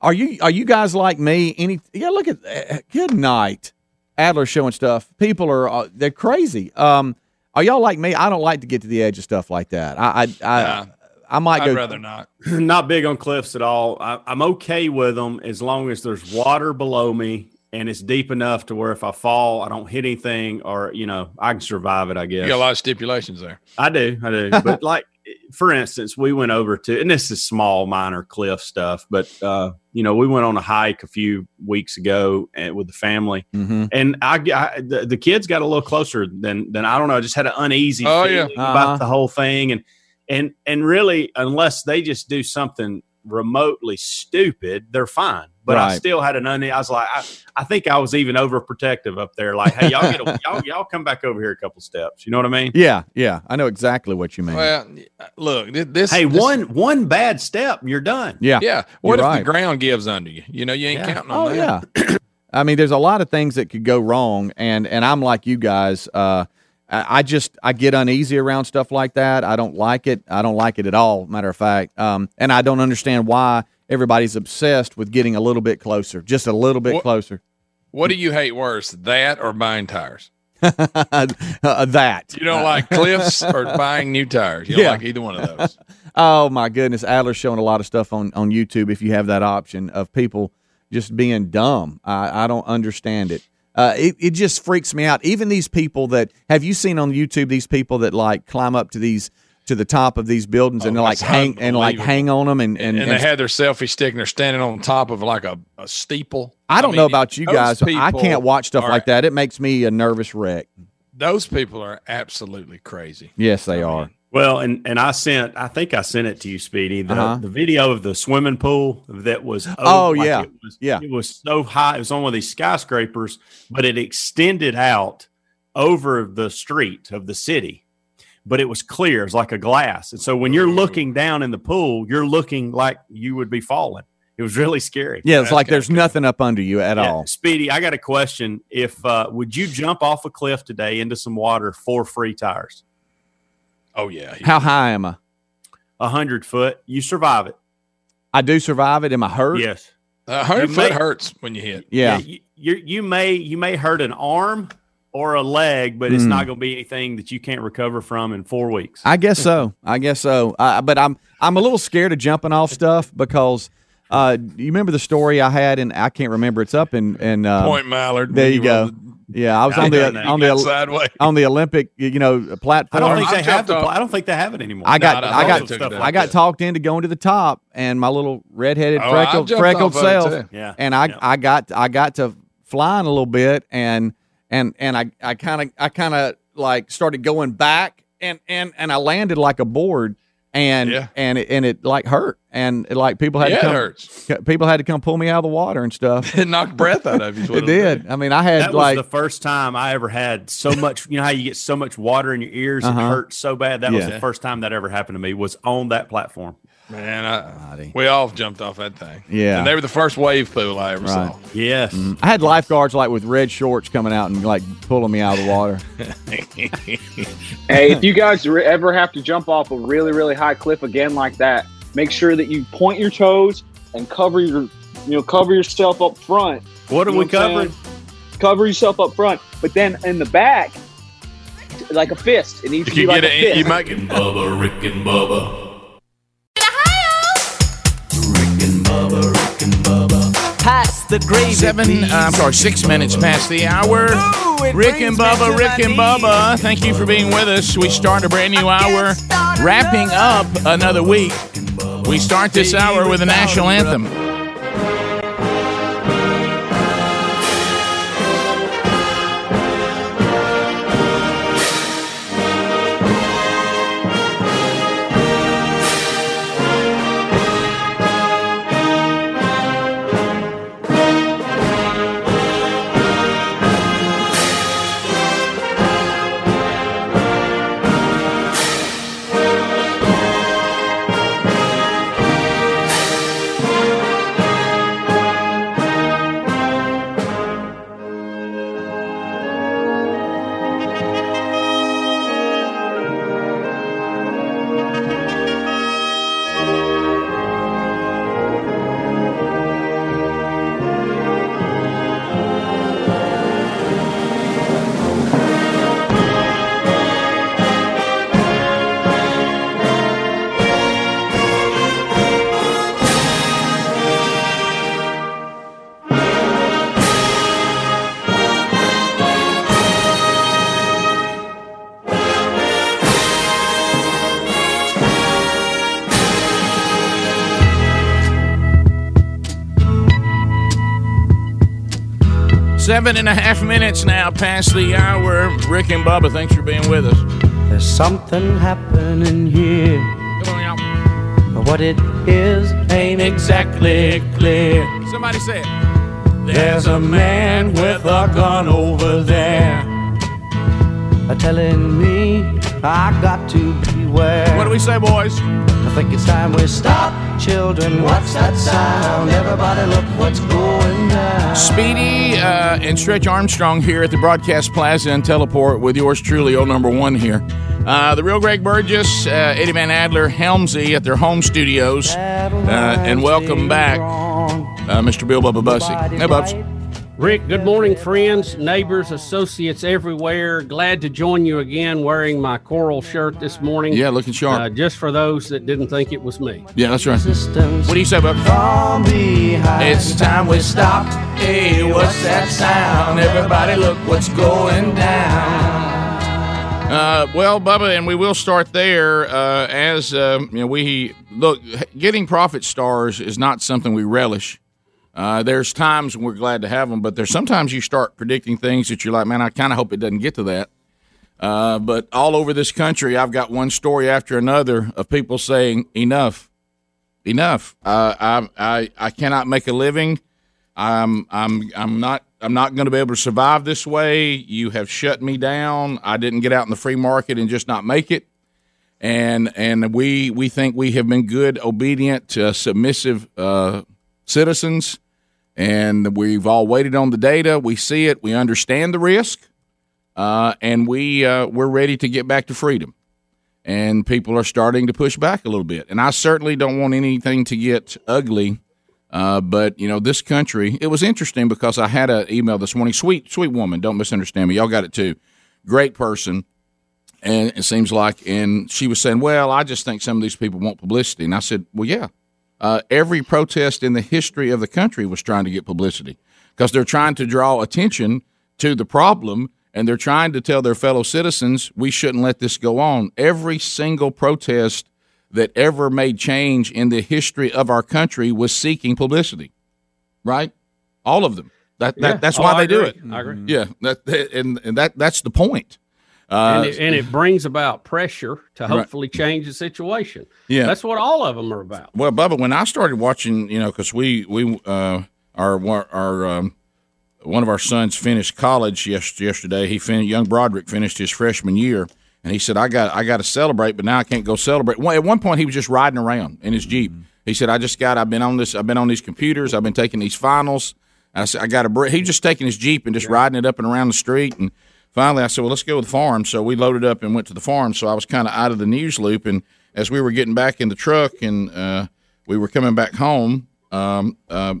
are you are you guys like me? Any yeah? Look at uh, good night, Adler showing stuff. People are uh, they're crazy. Um, Are y'all like me? I don't like to get to the edge of stuff like that. I I I, I might I'd go. rather not. not big on cliffs at all. I, I'm okay with them as long as there's water below me and it's deep enough to where if I fall, I don't hit anything, or you know, I can survive it. I guess You got a lot of stipulations there. I do, I do. But like, for instance, we went over to, and this is small, minor cliff stuff, but uh, you know, we went on a hike a few weeks ago and, with the family, Mhm. and I, I the, the kids got a little closer than than I don't know. I just had an uneasy Oh, feeling yeah. about Uh-huh. the whole thing, and and and really, unless they just do something remotely stupid, they're fine. But I still had an uneasy. I was like, I, I think I was even overprotective up there. Like, hey, y'all get a, y'all y'all come back over here a couple steps. You know what I mean? Yeah, yeah. I know exactly what you mean. Well, look, this. Hey, this- one one bad step, and you're done. yeah. Yeah. What if right. the ground gives under you? You know, you ain't Yeah. counting on Oh that. yeah. I mean, there's a lot of things that could go wrong, and and I'm like you guys. Uh, I I just I get uneasy around stuff like that. I don't like it. I don't like it at all. Matter of fact, um, and I don't understand why everybody's obsessed with getting a little bit closer, just a little bit What- closer. What do you hate worse, that or buying tires? Uh, that You don't like cliffs or buying new tires. You don't Yeah. like either one of those. Oh my goodness, Adler's showing a lot of stuff on on YouTube. If you have that option of people just being dumb, I, I don't understand it. Uh, it it just freaks me out. Even these people that have you seen on YouTube? These people that like climb up to these to the top of these buildings and Oh, they're like hang and like hang on them and and, And, and they had their selfie stick and they're standing on top of like a, a steeple. I don't mean, know about you guys, but I can't watch stuff are- like that. It makes me a nervous wreck. Those people are absolutely crazy. Yes, they are. Well, and and I sent, I think I sent it to you, Speedy, the, Uh-huh. the video of the swimming pool that was Oh, like yeah. it was, Yeah. it was so high. It was on one of these skyscrapers, but it extended out over the street of the city. But it was clear, it was like a glass, and so when you're looking down in the pool, you're looking like you would be falling. It was really scary. Yeah, it's That's like there's nothing up under you at Yeah, all. Speedy, I got a question. If uh, would you jump off a cliff today into some water for free tires? Oh yeah. How high am I? A hundred foot, you survive it. I do survive it. Am I hurt? Yes. A hundred foot may- hurts when you hit. Yeah. you, you, you may you may hurt an arm or a leg, but it's Mm. not going to be anything that you can't recover from in four weeks. I guess so. I guess so. Uh, but I'm I'm a little scared of jumping off stuff because uh, you remember the story I had, and I can't remember. It's up in in uh, Point Mallard. There you go. Yeah, I was I on the that. on the sideways. on the Olympic you know I platform. don't think I they have the. off. I don't think they have it anymore. I got No, no, I I got took stuff like I got that. talked into going to the top, and my little redheaded Oh, I freckled jumped freckled off of it, self. Yeah, and I yeah. I got I got to flying a little bit, and and and I I kind of I kind of like started going back, and and and I landed like a board, and Yeah. and it, and it like hurt, and it, like people had Yeah, to it come, hurts. people had to come pull me out of the water and stuff. It knocked breath out of you. it did. I mean, I had That like was the first time I ever had so much. You know how you get so much water in your ears Uh-huh. it hurts so bad. That was the first time that ever happened to me. Was on that platform. Man, I, Buddy. we all jumped off that thing. Yeah. And they were the first wave pool I ever Right. saw. Yes. Mm-hmm. I had lifeguards like with red shorts coming out and like pulling me out of the water. Hey, if you guys re- ever have to jump off a really, really high cliff again like that, make sure that you point your toes and cover your, you know, cover yourself up front. What are You know we what covering? saying? Cover yourself up front, but then in the back, like a fist. It needs You to be can like get a it. fist. You might Rick and Bubba, Rick and Bubba. The gravy. Seven, uh, I'm sorry, six minutes past the hour. it Rick and Bubba, Rick and Bubba, thank you for being with us. We start a brand new hour, wrapping up another week. We start this hour with the national anthem. Seven and a half minutes now past the hour. Rick and Bubba, thanks for being with us. There's something happening here. Come on, y'all. But what it is ain't exactly clear. Somebody say it. There's a man with a gun over there. Telling me I got to beware. What do we say, boys? I think it's time we stop. Children, what's that sound? Everybody look what's going down. Speedy uh, and Stretch Armstrong here at the Broadcast Plaza and Teleport with yours truly, O number one here. Uh, the real Greg Burgess, uh, Eddie Van Adler, Helmsy at their home studios. Uh, and welcome back, uh, Mr. Bill Bubba Bussey. Hey, Bubs. Rick, good morning, friends, neighbors, associates everywhere. Glad to join you again wearing my coral shirt this morning. Yeah, looking sharp. Uh, just for those that didn't think it was me. Yeah, that's right. What do you say, Bubs? It's time we stopped. Hey, what's that sound? Everybody look what's going down. Uh, well, Bubba, and we will start there. Uh, as uh, you know, we look, getting profit stars is not something we relish. Uh, there's times when we're glad to have them, but there's sometimes you start predicting things that you're like, man, I kind of hope it doesn't get to that. Uh, but all over this country, I've got one story after another of people saying, enough, enough. Uh, I, I, I cannot make a living. I'm, I'm, I'm not, I'm not going to be able to survive this way. You have shut me down. I didn't get out in the free market and just not make it. And, and we, we think we have been good, obedient, uh, submissive, uh, citizens. And we've all waited on the data. We see it. We understand the risk. Uh, and we, uh, we're ready to get back to freedom and people are starting to push back a little bit. And I certainly don't want anything to get ugly. Uh, but you know, this country. It was interesting because I had an email this morning. Sweet, sweet woman. Don't misunderstand me. Y'all got it too. Great person. And it seems like, and she was saying, "Well, I just think some of these people want publicity." And I said, "Well, yeah. Uh, every protest in the history of the country was trying to get publicity because they're trying to draw attention to the problem." And they're trying to tell their fellow citizens we shouldn't let this go on. Every single protest that ever made change in the history of our country was seeking publicity, right? All of them. That, that Yeah. that's Oh, why I they do it. I agree. Yeah, that, that- and and that that's the point. Uh, and, it, and it brings about pressure to Right. hopefully change the situation. Yeah. That's what all of them are about. Well, Bubba, when I started watching, you know, because we we uh, our our um, one of our sons finished college yes, yesterday. He fin- young Broderick finished his freshman year, and he said, "I got I got to celebrate, but now I can't go celebrate." Well, at one point, he was just riding around in his jeep. He said, "I just got I've been on this I've been on these computers. I've been taking these finals." I said, "I got a break." He was just taking his jeep and just riding it up and around the street and. Finally, I said, "Well, let's go to the farm." So we loaded up and went to the farm. So I was kind of out of the news loop, and as we were getting back in the truck and uh, we were coming back home, um, uh,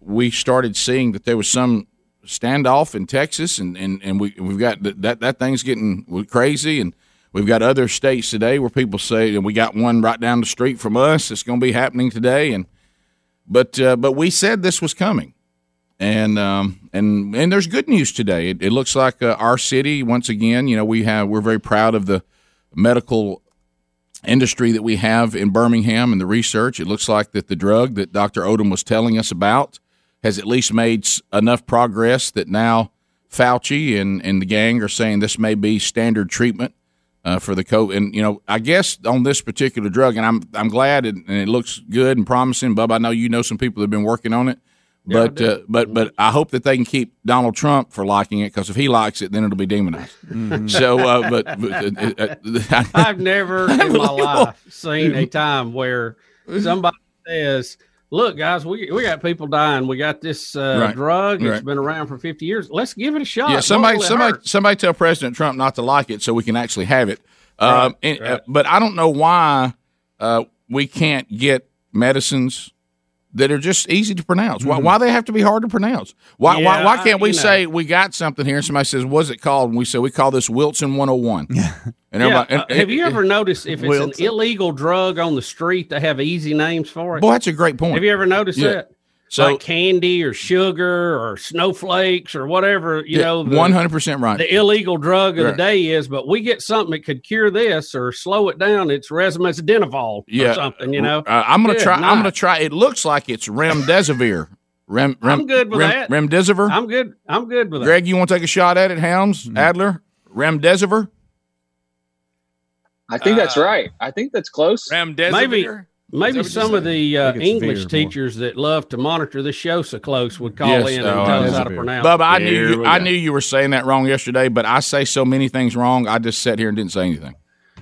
we started seeing that there was some standoff in Texas, and, and, and we we've got that, that thing's getting crazy, and we've got other states today where people say, and we got one right down the street from us. It's going to be happening today, and but uh, but we said this was coming, and um, and and there's good news today. It, it looks like uh, our city once again. You know, we have we're very proud of the medical industry that we have in Birmingham and the research. It looks like that the drug that Dr. Odom was telling us about has at least made enough progress that now Fauci and, and the gang are saying this may be standard treatment uh, for the COVID. And you know, I guess on this particular drug, and I'm I'm glad it, and it looks good and promising. Bub, I know you know some people that have been working on it. Yeah, But uh, but but I hope that they can keep Donald Trump for liking it because if he likes it, then it'll be demonized. So, uh, but, but uh, uh, I've never in my life seen a time where somebody says, "Look, guys, we we got people dying. We got this uh, Right. drug. It's Right. been around for fifty years. Let's give it a shot. Yeah, somebody, will somebody, hurt?" somebody tell President Trump not to like it so we can actually have it. Um, Right, and, uh, but I don't know why uh, we can't get medicines that are just easy to pronounce. Why, why they have to be hard to pronounce? Why, why, Yeah, why I- can't we you know. say we got something here? And somebody says, "What's it called?" And we say we call this Wilson 101. and Yeah, everybody, uh, and- have you ever noticed if it's Wilson. an illegal drug on the street, they have easy names for it? Boy, that's a great point. Have you ever noticed Yeah. that? So- like candy or sugar or snowflakes or whatever, you Yeah, know, 100% right. The illegal drug of Right. the day is, but we get something that could cure this or slow it down. It's resomeladenol yeah, or something, you know. Uh, I'm gonna Good try. I'm gonna try. It looks like it's remdesivir. Rem, rem, I'm good with rem, that. Remdesivir. I'm good. I'm good with that. Greg, you want to take a shot at it, Helms Adler? Remdesivir. I think that's Uh, right. I think that's close. Remdesivir. Maybe Is maybe that what you some of the uh, I think it's English Veer more. teachers that love to monitor the show so close would call Yes, in oh, and tell us how to pronounce. Bubba, I it. knew you, I knew you were saying that wrong yesterday, but I say so many things wrong. I just sat here and didn't say anything.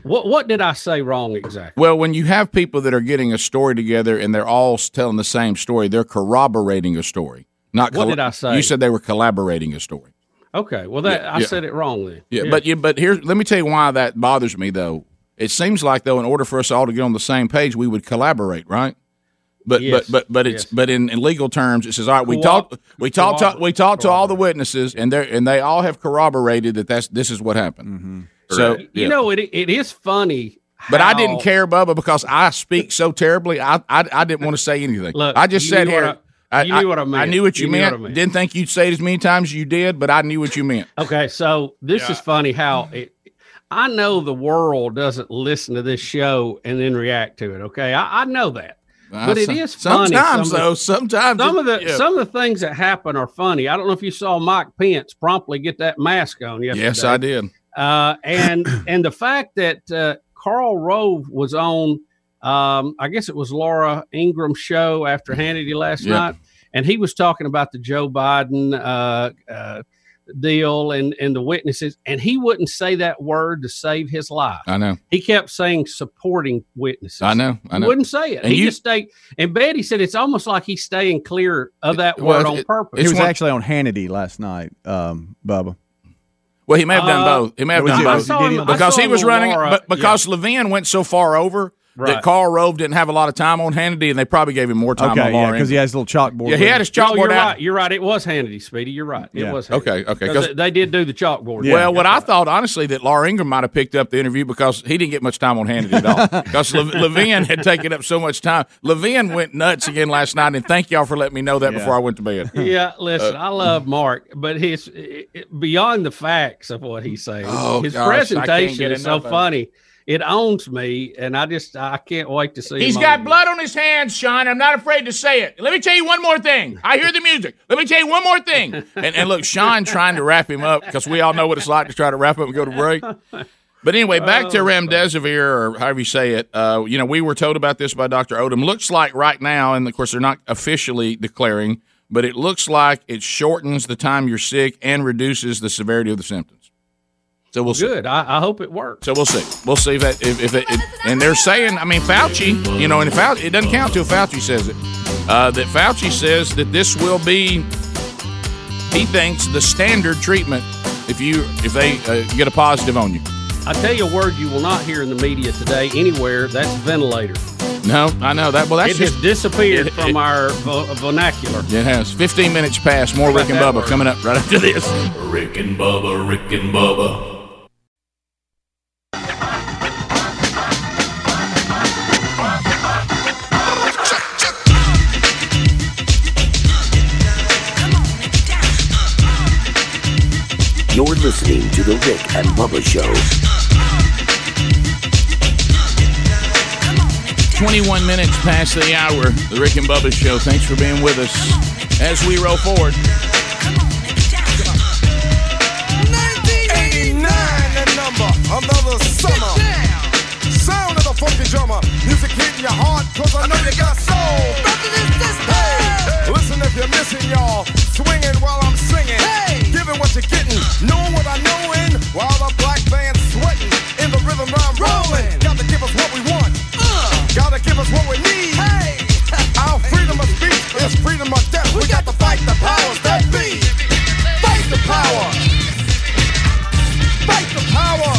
What what did I say wrong exactly? Well, when you have people that are getting a story together and they're all telling the same story, they're corroborating a story. Not What did I say? You said they were collaborating a story. Okay, well that Yeah, I yeah. said it wrong then. Yeah, but you, but here's let me tell you why that bothers me though. It seems like though, in order for us all to get on the same page, we would collaborate, right? But Yes, but but but it's yes. but in, in legal terms, it says all right. We Co-op- talked we talked to, we talked to all the witnesses, and they and they all have corroborated that that's this is what happened. Mm-hmm. So you yeah. know it it is funny. But I didn't care, Bubba, because I speak so terribly. I I, I didn't want to say anything. Look, I just you said here. I- you knew what I meant. I knew what you, You meant. what I meant. Didn't think you'd say it as many times as you did, but I knew what you meant. Okay, so this is funny how it. I know the world doesn't listen to this show and then react to it. Okay, I, I know that, but it Uh, some- is funny. Sometimes, some though, the- sometimes some it- of the yeah. some of the things that happen are funny. I don't know if you saw Mike Pence promptly get that mask on yesterday. Yes, I did. Uh, and and the fact that uh, Karl Rove was on, um, I guess it was Laura Ingraham's show after Hannity last Yeah. night, and he was talking about the Joe Biden uh, uh, deal and and the witnesses, and he wouldn't say that word to save his life. I know. He kept saying supporting witnesses. I know. I He know. wouldn't say it. And he you- just stayed. And Betty said it's almost like he's staying clear of that Well, word on it- purpose. He was actually on Hannity last night, um, Bubba. Well, he may have done Uh, both. He may have done both him- because he was running. Laura, But because Levin went so far over Right. that Karl Rove didn't have a lot of time on Hannity, and they probably gave him more time Okay, on yeah, because he has a little chalkboard. Yeah, he had him. his No, chalkboard you're out. right. You're right. It was Hannity, Speedy. You're right. It Yeah. was. Hannity. Okay, okay, 'Cause 'cause- they, they did do the chalkboard. well, what I thought honestly that Laura Ingraham might have picked up the interview because he didn't get much time on Hannity at all. Because Le- Levin had taken up so much time. Levin went nuts again last night, and thank y'all for letting me know that Yeah. before I went to bed. Yeah, listen, Uh, I love Mark, but his it, it- beyond the facts of what he's saying, Oh, his gosh, presentation is so funny. it. It owns me, and I just I can't wait to see. He's got blood on his hands, Sean. I'm not afraid to say it. Let me tell you one more thing. I hear the music. Let me tell you one more thing. And, and look, Sean trying to wrap him up because we all know what it's like to try to wrap up and go to break. But anyway, back to remdesivir, or however you say it. Uh, you know, we were told about this by Dr. Odom. Looks like right now, and of course they're not officially declaring, but it looks like it shortens the time you're sick and reduces the severity of the symptoms. So we'll see. Good. I, I hope it works. So we'll see. We'll see if that if, if it, it and they're saying. I mean, Fauci. You know, and Fauci, it doesn't count till Fauci says it. Uh, that Fauci says that this will be. He thinks the standard treatment if you if they uh, get a positive on you. I tell you a word you will not hear in the media today anywhere. That's ventilator. No, I know that. Well, that's it just has disappeared it- from it- our vo- vernacular. it has 15 minutes past. More Rick and Bubba word? coming up right after this. Rick and Bubba, Rick and Bubba. Listening to The Rick and Bubba Show. 21 minutes past the hour. The Rick and Bubba Show. Thanks for being with us as we roll forward. 89 another summer. Sound of the funky drummer. Music hitting your heart, cause I know you got soul. Hey, listen if you're missing, y'all. Swinging while I'm singing. Hey, giving what you're getting. Knowing what I know in. While the black band's sweating. In the rhythm I'm rolling. Gotta give us what we want. Gotta give us what we need. Hey, our freedom of speech is freedom of death. We got to fight the powers that be. Fight the power. Fight the power.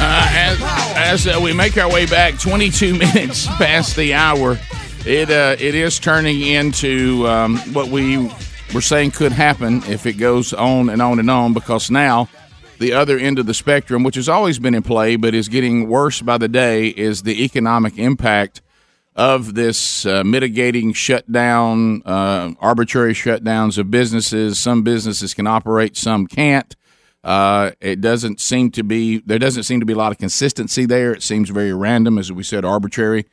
Uh, as as uh, we make our way back, 22 minutes past the hour, it uh, it is turning into um, what we were saying could happen if it goes on and on and on. Because now, the other end of the spectrum, which has always been in play but is getting worse by the day, is the economic impact of this uh, mitigating shutdown, uh, arbitrary shutdowns of businesses. Some businesses can operate, some can't. Uh, it doesn't seem to be there doesn't seem to be a lot of consistency there. It seems very random, as we said, arbitrary.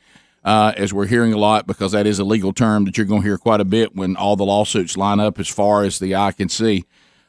Uh, as we're hearing a lot, because that is a legal term that you're going to hear quite a bit when all the lawsuits line up as far as the eye can see.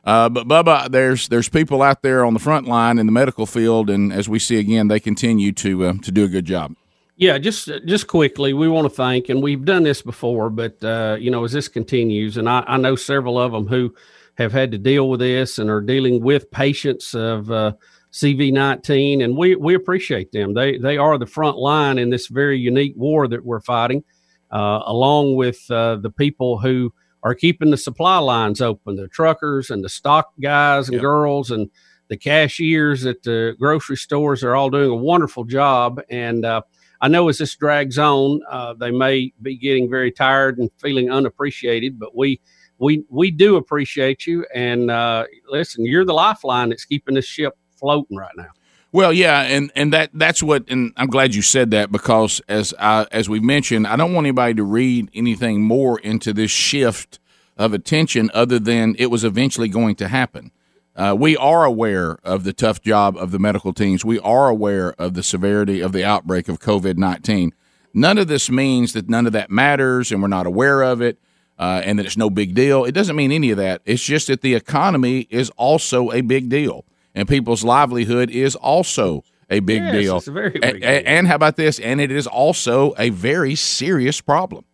Uh, but Bubba, there's there's people out there on the front line in the medical field, and as we see again, they continue to uh, to do a good job. Yeah, just just quickly, we want to thank, and we've done this before, but uh, you know, as this continues, and I, I know several of them who have had to deal with this and are dealing with patients of uh, CV19, and we we appreciate them. They they are the front line in this very unique war that we're fighting, uh, along with uh, the people who are keeping the supply lines open, the truckers and the stock guys and Yep. girls and the cashiers at the grocery stores are all doing a wonderful job. And uh, I know as this drags on, uh, they may be getting very tired and feeling unappreciated, but we we we do appreciate you. And uh, listen, you're the lifeline that's keeping this ship floating right now. Well, yeah, and and that that's what, and I'm glad you said that because as I, as we mentioned, I don't want anybody to read anything more into this shift of attention other than it was eventually going to happen. Uh, we are aware of the tough job of the medical teams. We are aware of the severity of the outbreak of COVID 19. None of this means that none of that matters and we're not aware of it uh, and that it's no big deal. It doesn't mean any of that. It's just that the economy is also a big deal and people's livelihood is also a big Yes, deal. it's a very big a- And, how about this? And it is also a very serious problem.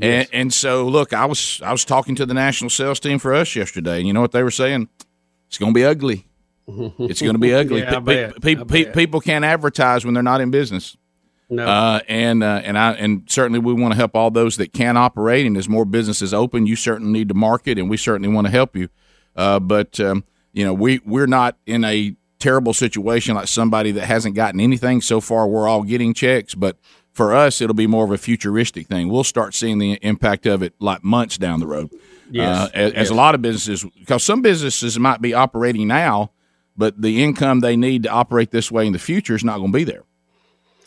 And, and so, look, I was I was talking to the national sales team for us yesterday, and you know what they were saying? It's going to be ugly. It's going to be ugly. Yeah, pe- pe- pe- people can't advertise when they're not in business. No. Uh, and uh, and I and certainly we want to help all those that can operate. And as more businesses open, you certainly need to market, and we certainly want to help you. Uh, but um, you know, we we're not in a terrible situation like somebody that hasn't gotten anything so far. We're all getting checks, but for us, it'll be more of a futuristic thing. We'll start seeing the impact of it like months down the road. Yes. Uh, as, as a lot of businesses, because some businesses might be operating now, but the income they need to operate this way in the future is not going to be there.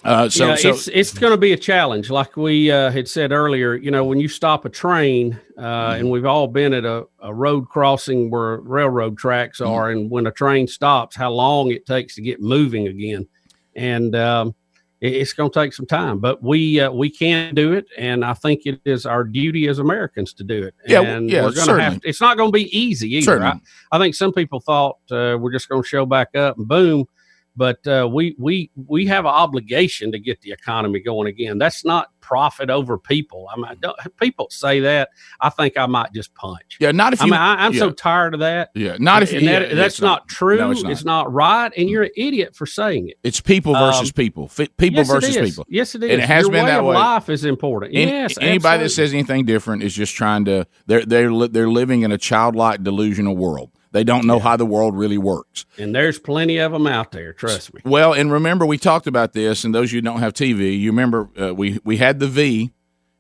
Uh, so, yeah, so it's it's going to be a challenge. Like we uh, had said earlier, you know, when you stop a train, uh, Mm-hmm. and we've all been at a, a road crossing where railroad tracks Mm-hmm. are, and when a train stops, how long it takes to get moving again, and um, it- it's going to take some time. But we uh, we can do it, and I think it is our duty as Americans to do it. Yeah, and yeah, we're going to have. It's not going to be easy either. I, I think some people thought uh, we're just going to show back up and boom but uh, we we we have an obligation to get the economy going again. That's not profit over people. I mean, people say that. I think I might just punch. yeah, not if I you. mean, I, I'm so tired of that. Yeah, not if And that- yeah, that's it's not, true. No, it's, not. right, and you're an idiot for saying it. It's people versus Um, people. Fi- People yes, versus people. Yes, it is. And it has Your been way that way. life is important. Any- yes, anybody that says anything different is just trying to. They're they're li- they're living in a childlike delusional world. They don't know how the world really works. and there's plenty of them out there. Trust me. Well, and remember we talked about this, and those of you who don't have TV, you remember uh, we we had the V,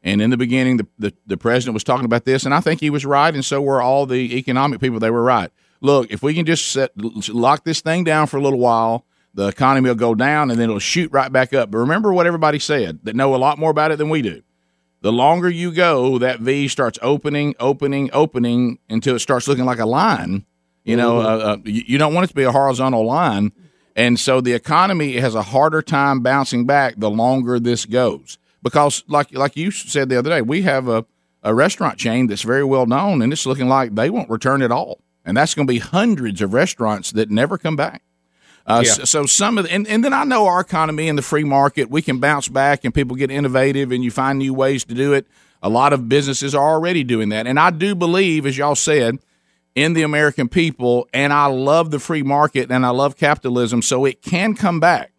and in the beginning the, the the president was talking about this, and I think he was right, and so were all the economic people. They were right. Look, if we can just set, lock this thing down for a little while, the economy will go down, and then it'll shoot right back up. But remember what everybody said that know a lot more about it than we do. The longer you go, that V starts opening, opening, opening until it starts looking like a line. You know, Mhm. uh, uh, you, you don't want it to be a horizontal line. And so the economy has a harder time bouncing back the longer this goes. Because, like like you said the other day, we have a, a restaurant chain that's very well known, and it's looking like they won't return at all. And that's going to be hundreds of restaurants that never come back. Uh, Yeah. so, so some of the, and, and then I know our economy and the free market, we can bounce back and people get innovative and you find new ways to do it. A lot of businesses are already doing that. And I do believe, as y'all said, in the American people, and I love the free market and I love capitalism, so it can come back.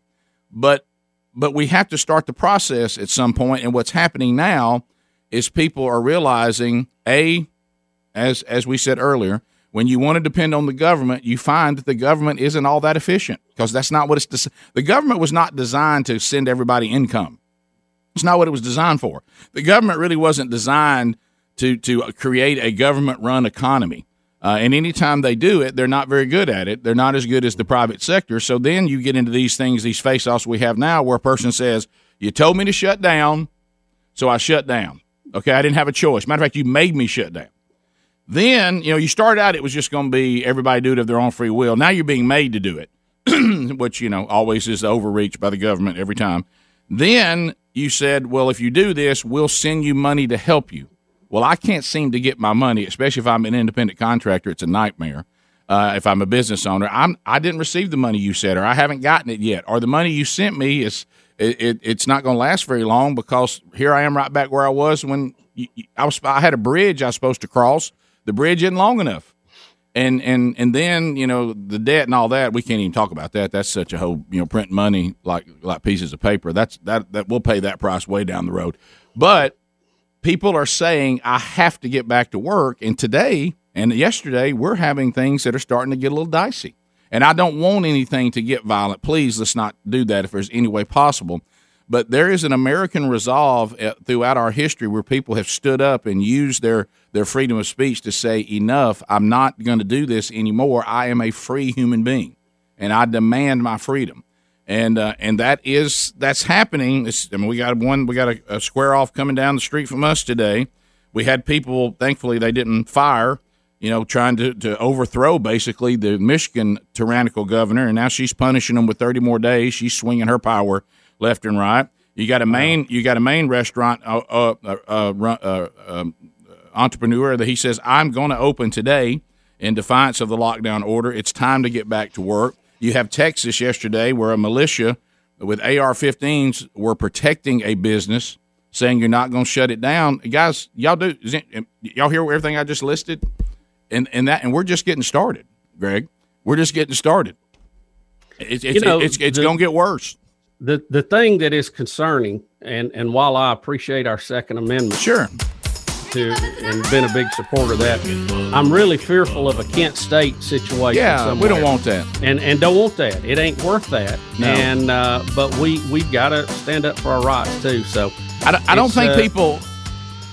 But but we have to start the process at some point. And what's happening now is people are realizing a as as we said earlier, when you want to depend on the government, you find that the government isn't all that efficient because that's not what it's. Des- the government was not designed to send everybody income. It's not what it was designed for. The government really wasn't designed to to create a government run economy. Uh, and anytime they do it, they're not very good at it. They're not as good as the private sector. So then you get into these things, these face offs we have now, where a person says, "You told me to shut down, so I shut down." Okay, I didn't have a choice. Matter of fact, you made me shut down. Then, you know, you started out, it was just going to be everybody do it of their own free will. Now you're being made to do it, which, you know, always is overreach by the government every time. Then you said, well, if you do this, we'll send you money to help you. Well, I can't seem to get my money, especially if I'm an independent contractor. It's a nightmare. Uh, if I'm a business owner, I'm I didn't receive the money you said, or I haven't gotten it yet, or the money you sent me is it, it, it's not going to last very long because here I am right back where I was when you, I was I had a bridge I was supposed to cross. The bridge isn't long enough, and and and then you know the debt and all that. We can't even talk about that. That's such a whole you know print money like like pieces of paper. That's that that we'll pay that price way down the road, but people are saying I have to get back to work. And today and yesterday, we're having things that are starting to get a little dicey. And I don't want anything to get violent. Please, let's not do that if there's any way possible. But there is an American resolve uh, throughout our history where people have stood up and used their, their freedom of speech to say, enough, I'm not going to do this anymore. I am a free human being and I demand my freedom and uh, and that is that's happening. It's, I mean, we got one, we got a, a square off coming down the street from us today. We had people, thankfully, they didn't fire. You know, trying to, to overthrow basically the Michigan tyrannical governor, and now she's punishing them with thirty more days. She's swinging her power left and right. You got a Maine, you got a Maine restaurant uh, uh, uh, uh, uh, um, entrepreneur that he says I'm going to open today in defiance of the lockdown order. It's time to get back to work. You have Texas yesterday where a militia with AR-15s were protecting a business, saying you're not going to shut it down. Guys, y'all do it- um, y'all hear everything I just listed? And and that and we're just getting started, Greg. We're just getting started. It's it's You know, it's, it's going to get worse. The the thing that is concerning, and and while I appreciate our Second Amendment, sure, to and been a big supporter of that, I'm really fearful of a Kent State situation. Yeah, we don't want that. and and don't want that. It ain't worth that. No. And uh, but we we've got to stand up for our rights too. So I don't, I don't think uh, people,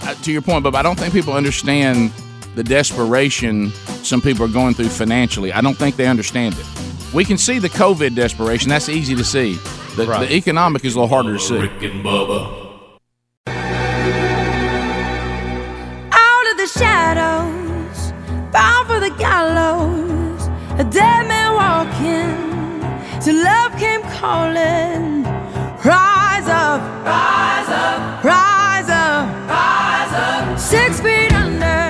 uh, to your point, but I don't think people understand the desperation some people are going through financially. I don't think they understand it. We can see the COVID desperation. That's easy to see. The, Right. the economic is a little harder to see. Shadows, bound for the gallows. A dead man walking, till love came calling. Rise up, rise up, rise up, rise up. Six feet under.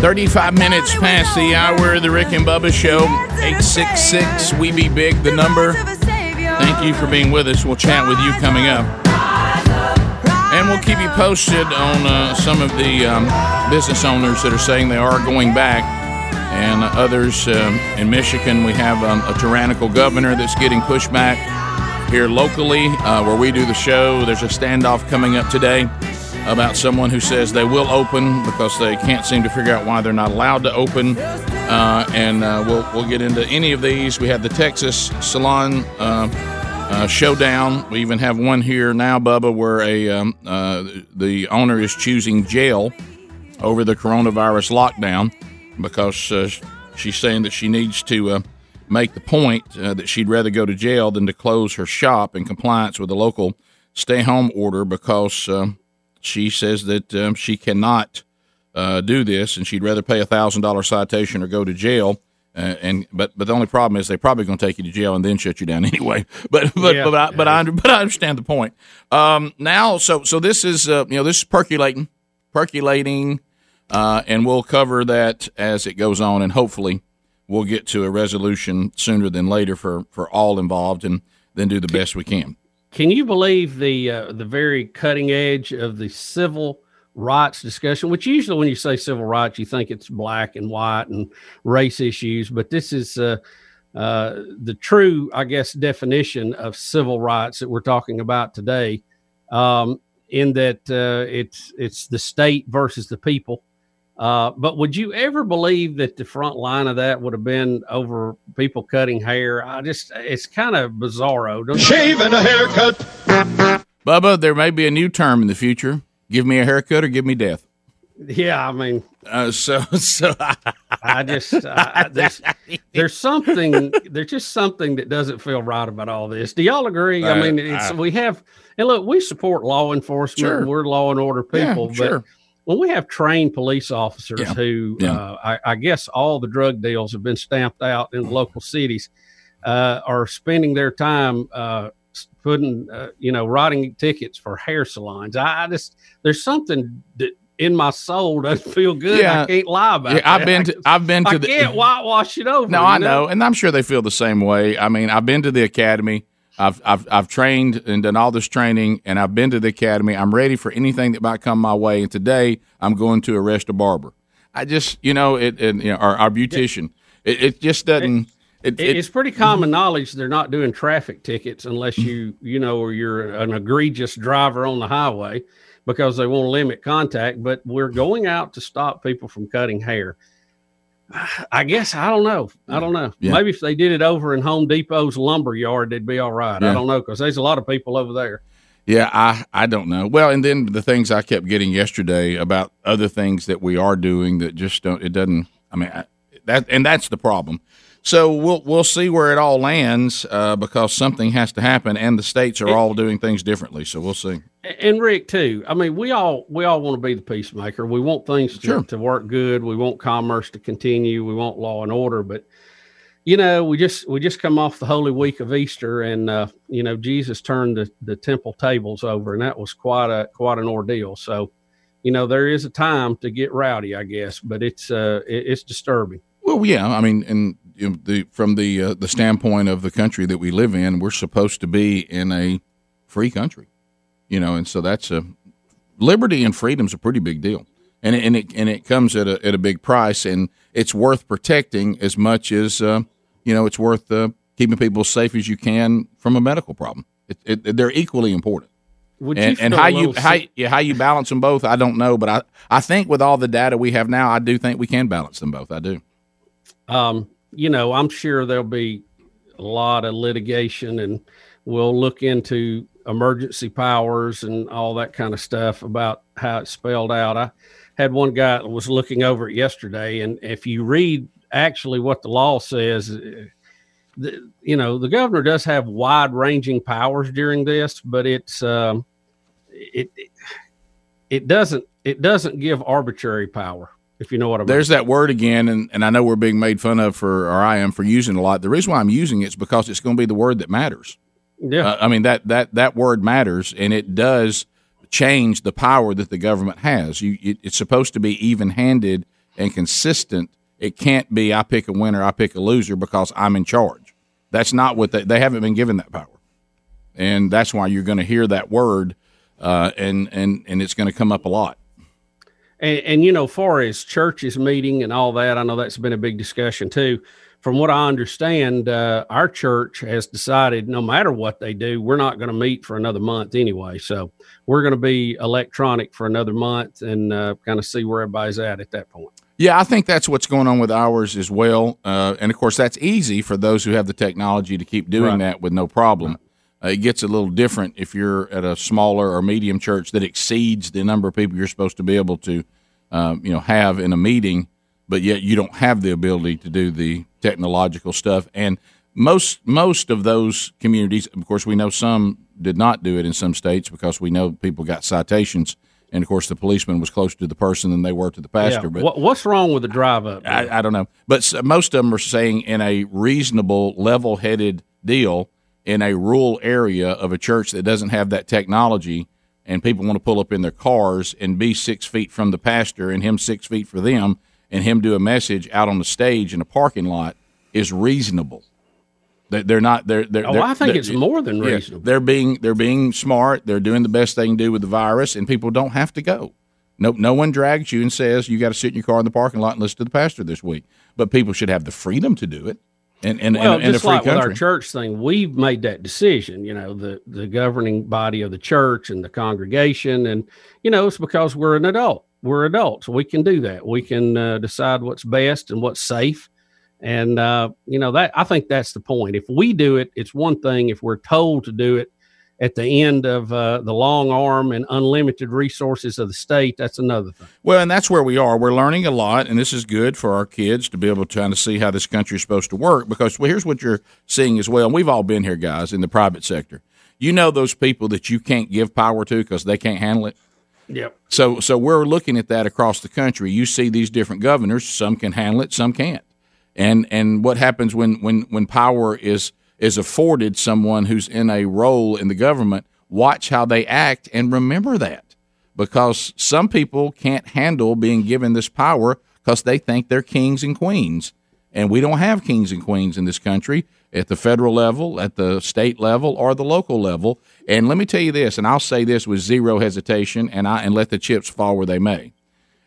35 minutes past the hour of the Rick and Bubba Show. 866 We Be Big, the number. Thank you for being with us. We'll chat with you coming up. And we'll keep you posted on uh, some of the um, business owners that are saying they are going back. And others um, in Michigan, we have um, a tyrannical governor that's getting pushback. Here locally, uh, where we do the show, there's a standoff coming up today about someone who says they will open because they can't seem to figure out why they're not allowed to open. Uh, and uh, we'll we'll get into any of these. We have the Texas Salon uh, uh, Showdown. We even have one here now, Bubba, where a um, uh, the owner is choosing jail over the coronavirus lockdown because uh, she's saying that she needs to uh, make the point uh, that she'd rather go to jail than to close her shop in compliance with the local stay home order because um she says that um, she cannot uh, do this and she'd rather pay a thousand dollar citation or go to jail. Uh, and but but the only problem is they're probably going to take you to jail and then shut you down anyway. But but Yeah. but I, but I but I understand the point. Um, now so so this is uh, you know this is percolating percolating, uh, and we'll cover that as it goes on, and hopefully we'll get to a resolution sooner than later for for all involved, and then do the best we can. Can you believe the uh, the very cutting edge of the civil rights discussion? Which usually, when you say civil rights, you think it's black and white and race issues, but this is uh, uh, the true, I guess, definition of civil rights that we're talking about today. Um, in that uh, it's it's the state versus the people. Uh, but would you ever believe that the front line of that would have been over people cutting hair? I just it's kind of bizarro. don't Shave and a haircut. Bubba, there may be a new term in the future. Give me a haircut or give me death. Yeah, I mean, uh, so so I just I, there's, there's something there's just something that doesn't feel right about all this. Do y'all agree? I Uh, mean, it's I- we have and look, we support law enforcement. Sure. We're law and order Yeah, people, sure. but when we have trained police officers Yeah. who, Yeah. uh, I, I guess, all the drug deals have been stamped out in the local cities, uh, are spending their time uh, putting, uh, you know, writing tickets for hair salons. I, I just there's something that in my soul doesn't feel good. I can't lie about Yeah, I've that. been to, I've been to I the can't whitewash it over. No, I know, and I'm sure they feel the same way. I mean, I've been to the academy. I've I've I've trained and done all this training, and I've been to the academy. I'm ready for anything that might come my way. And today, I'm going to arrest a barber. I just, you know, it, and you know, our, our beautician. It, it just doesn't. It, It- it's pretty common knowledge they're not doing traffic tickets unless you you know or you're an egregious driver on the highway because they want to limit contact but we're going out to stop people from cutting hair i guess i don't know i don't know Yeah. maybe if they did it over in home depot's lumber yard they'd be all right Yeah. i don't know because there's a lot of people over there Yeah, I I don't know. Well, and then the things I kept getting yesterday about other things that we are doing that just don't. It doesn't. I mean, I, that and that's the problem. So we'll we'll see where it all lands uh, because something has to happen, and the states are all doing things differently. So we'll see. and Rick too. I mean, we all we all want to be the peacemaker. We want things to, Sure. to work good. We want commerce to continue. We want law and order. But you know, we just we just come off the holy week of Easter, and uh, you know, Jesus turned the, the temple tables over, and that was quite a quite an ordeal. So, you know, there is a time to get rowdy, I guess, but it's uh it, it's disturbing. Well, yeah, I mean, and you know, the from the uh, the standpoint of the country that we live in, we're supposed to be in a free country, you know, and so that's a liberty and freedom's a pretty big deal, and it, and it and it comes at a at a big price, and it's worth protecting as much as uh, you know it's worth uh, keeping people as safe as you can from a medical problem. It, it, they're equally important. Would and, you and how you how, yeah, how you balance them both, I don't know, but I I think with all the data we have now, I do think we can balance them both. I do. um, you know, I'm sure there'll be a lot of litigation and we'll look into emergency powers and all that kind of stuff about how it's spelled out. I had one guy that was looking over it yesterday, and if you read actually what the law says, uh, the, you know, the governor does have wide ranging powers during this, but it's, um, it, it doesn't, it doesn't give arbitrary power, if you know what I mean. There's that word again, and, and I know we're being made fun of for, or I am for using a lot. The reason why I'm using it is because it's going to be the word that matters. Yeah. Uh, I mean that that that word matters, and it does change the power that the government has. You, it, it's supposed to be even-handed and consistent. It can't be I pick a winner, I pick a loser because I'm in charge. That's not what they, they haven't been given that power, and that's why you're going to hear that word, uh, and and and it's going to come up a lot. And, and you know, far as churches meeting and all that, I know that's been a big discussion too. From what I understand, uh, our church has decided no matter what they do, we're not going to meet for another month anyway. So we're going to be electronic for another month and uh, kind of see where everybody's at at that point. Yeah, I think that's what's going on with ours as well. Uh, and of course, that's easy for those who have the technology to keep doing Right. that with no problem. Uh, it gets a little different if you're at a smaller or medium church that exceeds the number of people you're supposed to be able to, um, you know, have in a meeting, but yet you don't have the ability to do the technological stuff. And most most of those communities, of course, we know some did not do it in some states because we know people got citations. And of course, the policeman was closer to the person than they were to the pastor. Yeah. But What, what's wrong with the drive up? I, I don't know, but most of them are saying in a reasonable, level-headed deal in a rural area of a church that doesn't have that technology, and people want to pull up in their cars and be six feet from the pastor and him six feet for them, and him do a message out on the stage in a parking lot is reasonable. They- They're not. They're. they're Oh, they're- I think it's more than yeah, reasonable. they're being. They're being smart. They're doing the best they can do with the virus, and people don't have to go. No, no one drags you and says you got to sit in your car in the parking lot and listen to the pastor this week. But people should have the freedom to do it, and and well, and, and just like with our church thing, we've made that decision. You know, the the governing body of the church and the congregation, and you know, it's because we're an adult. We're adults. We can do that. We can uh, decide what's best and what's safe. And uh, you know that I think that's the point. If we do it, it's one thing. If we're told to do it at the end of uh, the long arm and unlimited resources of the state, that's another thing. Well, and that's where we are. We're learning a lot, and this is good for our kids to be able to kind of see how this country is supposed to work. Because well, here's what you're seeing as well, and we've all been here, guys, in the private sector. You know those people that you can't give power to because they can't handle it. Yep. So, so we're looking at that across the country. You see these different governors; some can handle it, some can't. And and what happens when when when power is is afforded someone who's in a role in the government, watch how they act and remember that. Because some people can't handle being given this power because they think they're kings and queens. And we don't have kings and queens in this country at the federal level, at the state level, or the local level. And let me tell you this, and I'll say this with zero hesitation, and I and let the chips fall where they may.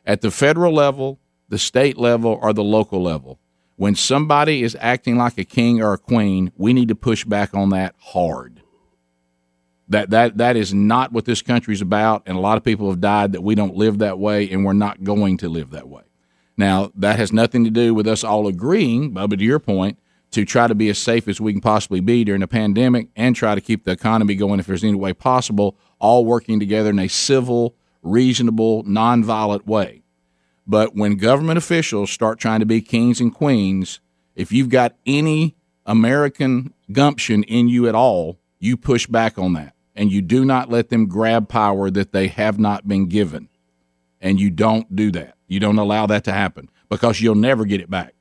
At the federal level, the state level, or the local level, when somebody is acting like a king or a queen, we need to push back on that hard. That that that is not what this country is about, and a lot of people have died that we don't live that way, and we're not going to live that way. Now, that has nothing to do with us all agreeing, Bubba, to your point, to try to be as safe as we can possibly be during a pandemic and try to keep the economy going if there's any way possible, all working together in a civil, reasonable, nonviolent way. But when government officials start trying to be kings and queens, if you've got any American gumption in you at all, you push back on that. And you do not let them grab power that they have not been given. And you don't do that. You don't allow that to happen because you'll never get it back.